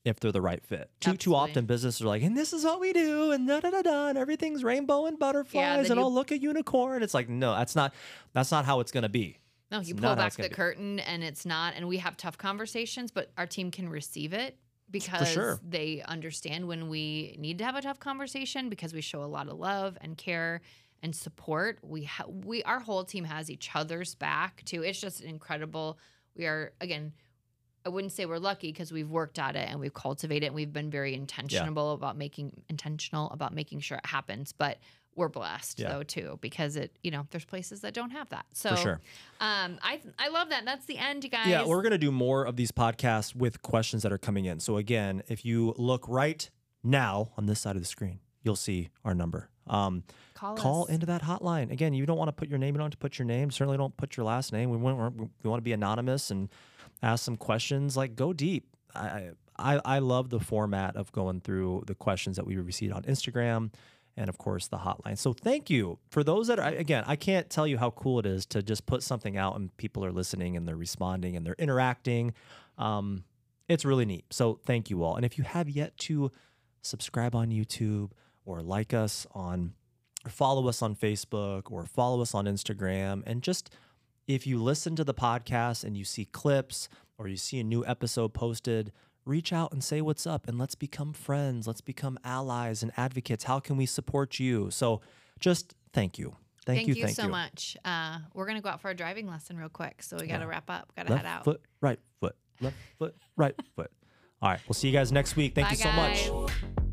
if they're the right fit. Too too often businesses are like, and this is what we do, and da da da da, and everything's rainbow and butterflies, then and you- I'll look a unicorn. It's like, no, that's not that's not how it's going to be. No, you not pull back it's gonna the be. curtain and it's not, and we have tough conversations, but our team can receive it because sure. they understand when we need to have a tough conversation because we show a lot of love and care and support. We ha- we our whole team has each other's back too. It's just incredible. We are again. I wouldn't say we're lucky because we've worked at it and we've cultivated it and we've been very intentional about making intentional about making sure it happens. But we're blessed Yeah. though too because it you know there's places that don't have that. So For sure. um, I I love that. That's the end, you guys. Yeah, we're going to do more of these podcasts with questions that are coming in. So again, if you look right now on this side of the screen, you'll see our number. Um, call, call into that hotline. Again, you don't want to put your name. You don't to put your name. Certainly don't put your last name. We want we want to be anonymous and ask some questions. Like go deep. I I, I, I love the format of going through the questions that we received on Instagram and of course the hotline. So thank you for those that are again, I can't tell you how cool it is to just put something out and people are listening and they're responding and they're interacting. Um, it's really neat. So thank you all. And if you have yet to subscribe on YouTube or like us on or follow us on Facebook or follow us on Instagram and just if you listen to the podcast and you see clips or you see a new episode posted, reach out and say what's up and let's become friends. Let's become allies and advocates. How can we support you? So just thank you. Thank, you. Thank, you. you, Thank so you. much. Uh, we're gonna go out for a driving lesson real quick, so we got to Yeah. wrap up. Got to head out. foot, right foot, left foot, right foot. All right. We'll see you guys next week. Thank Bye, you so much. guys.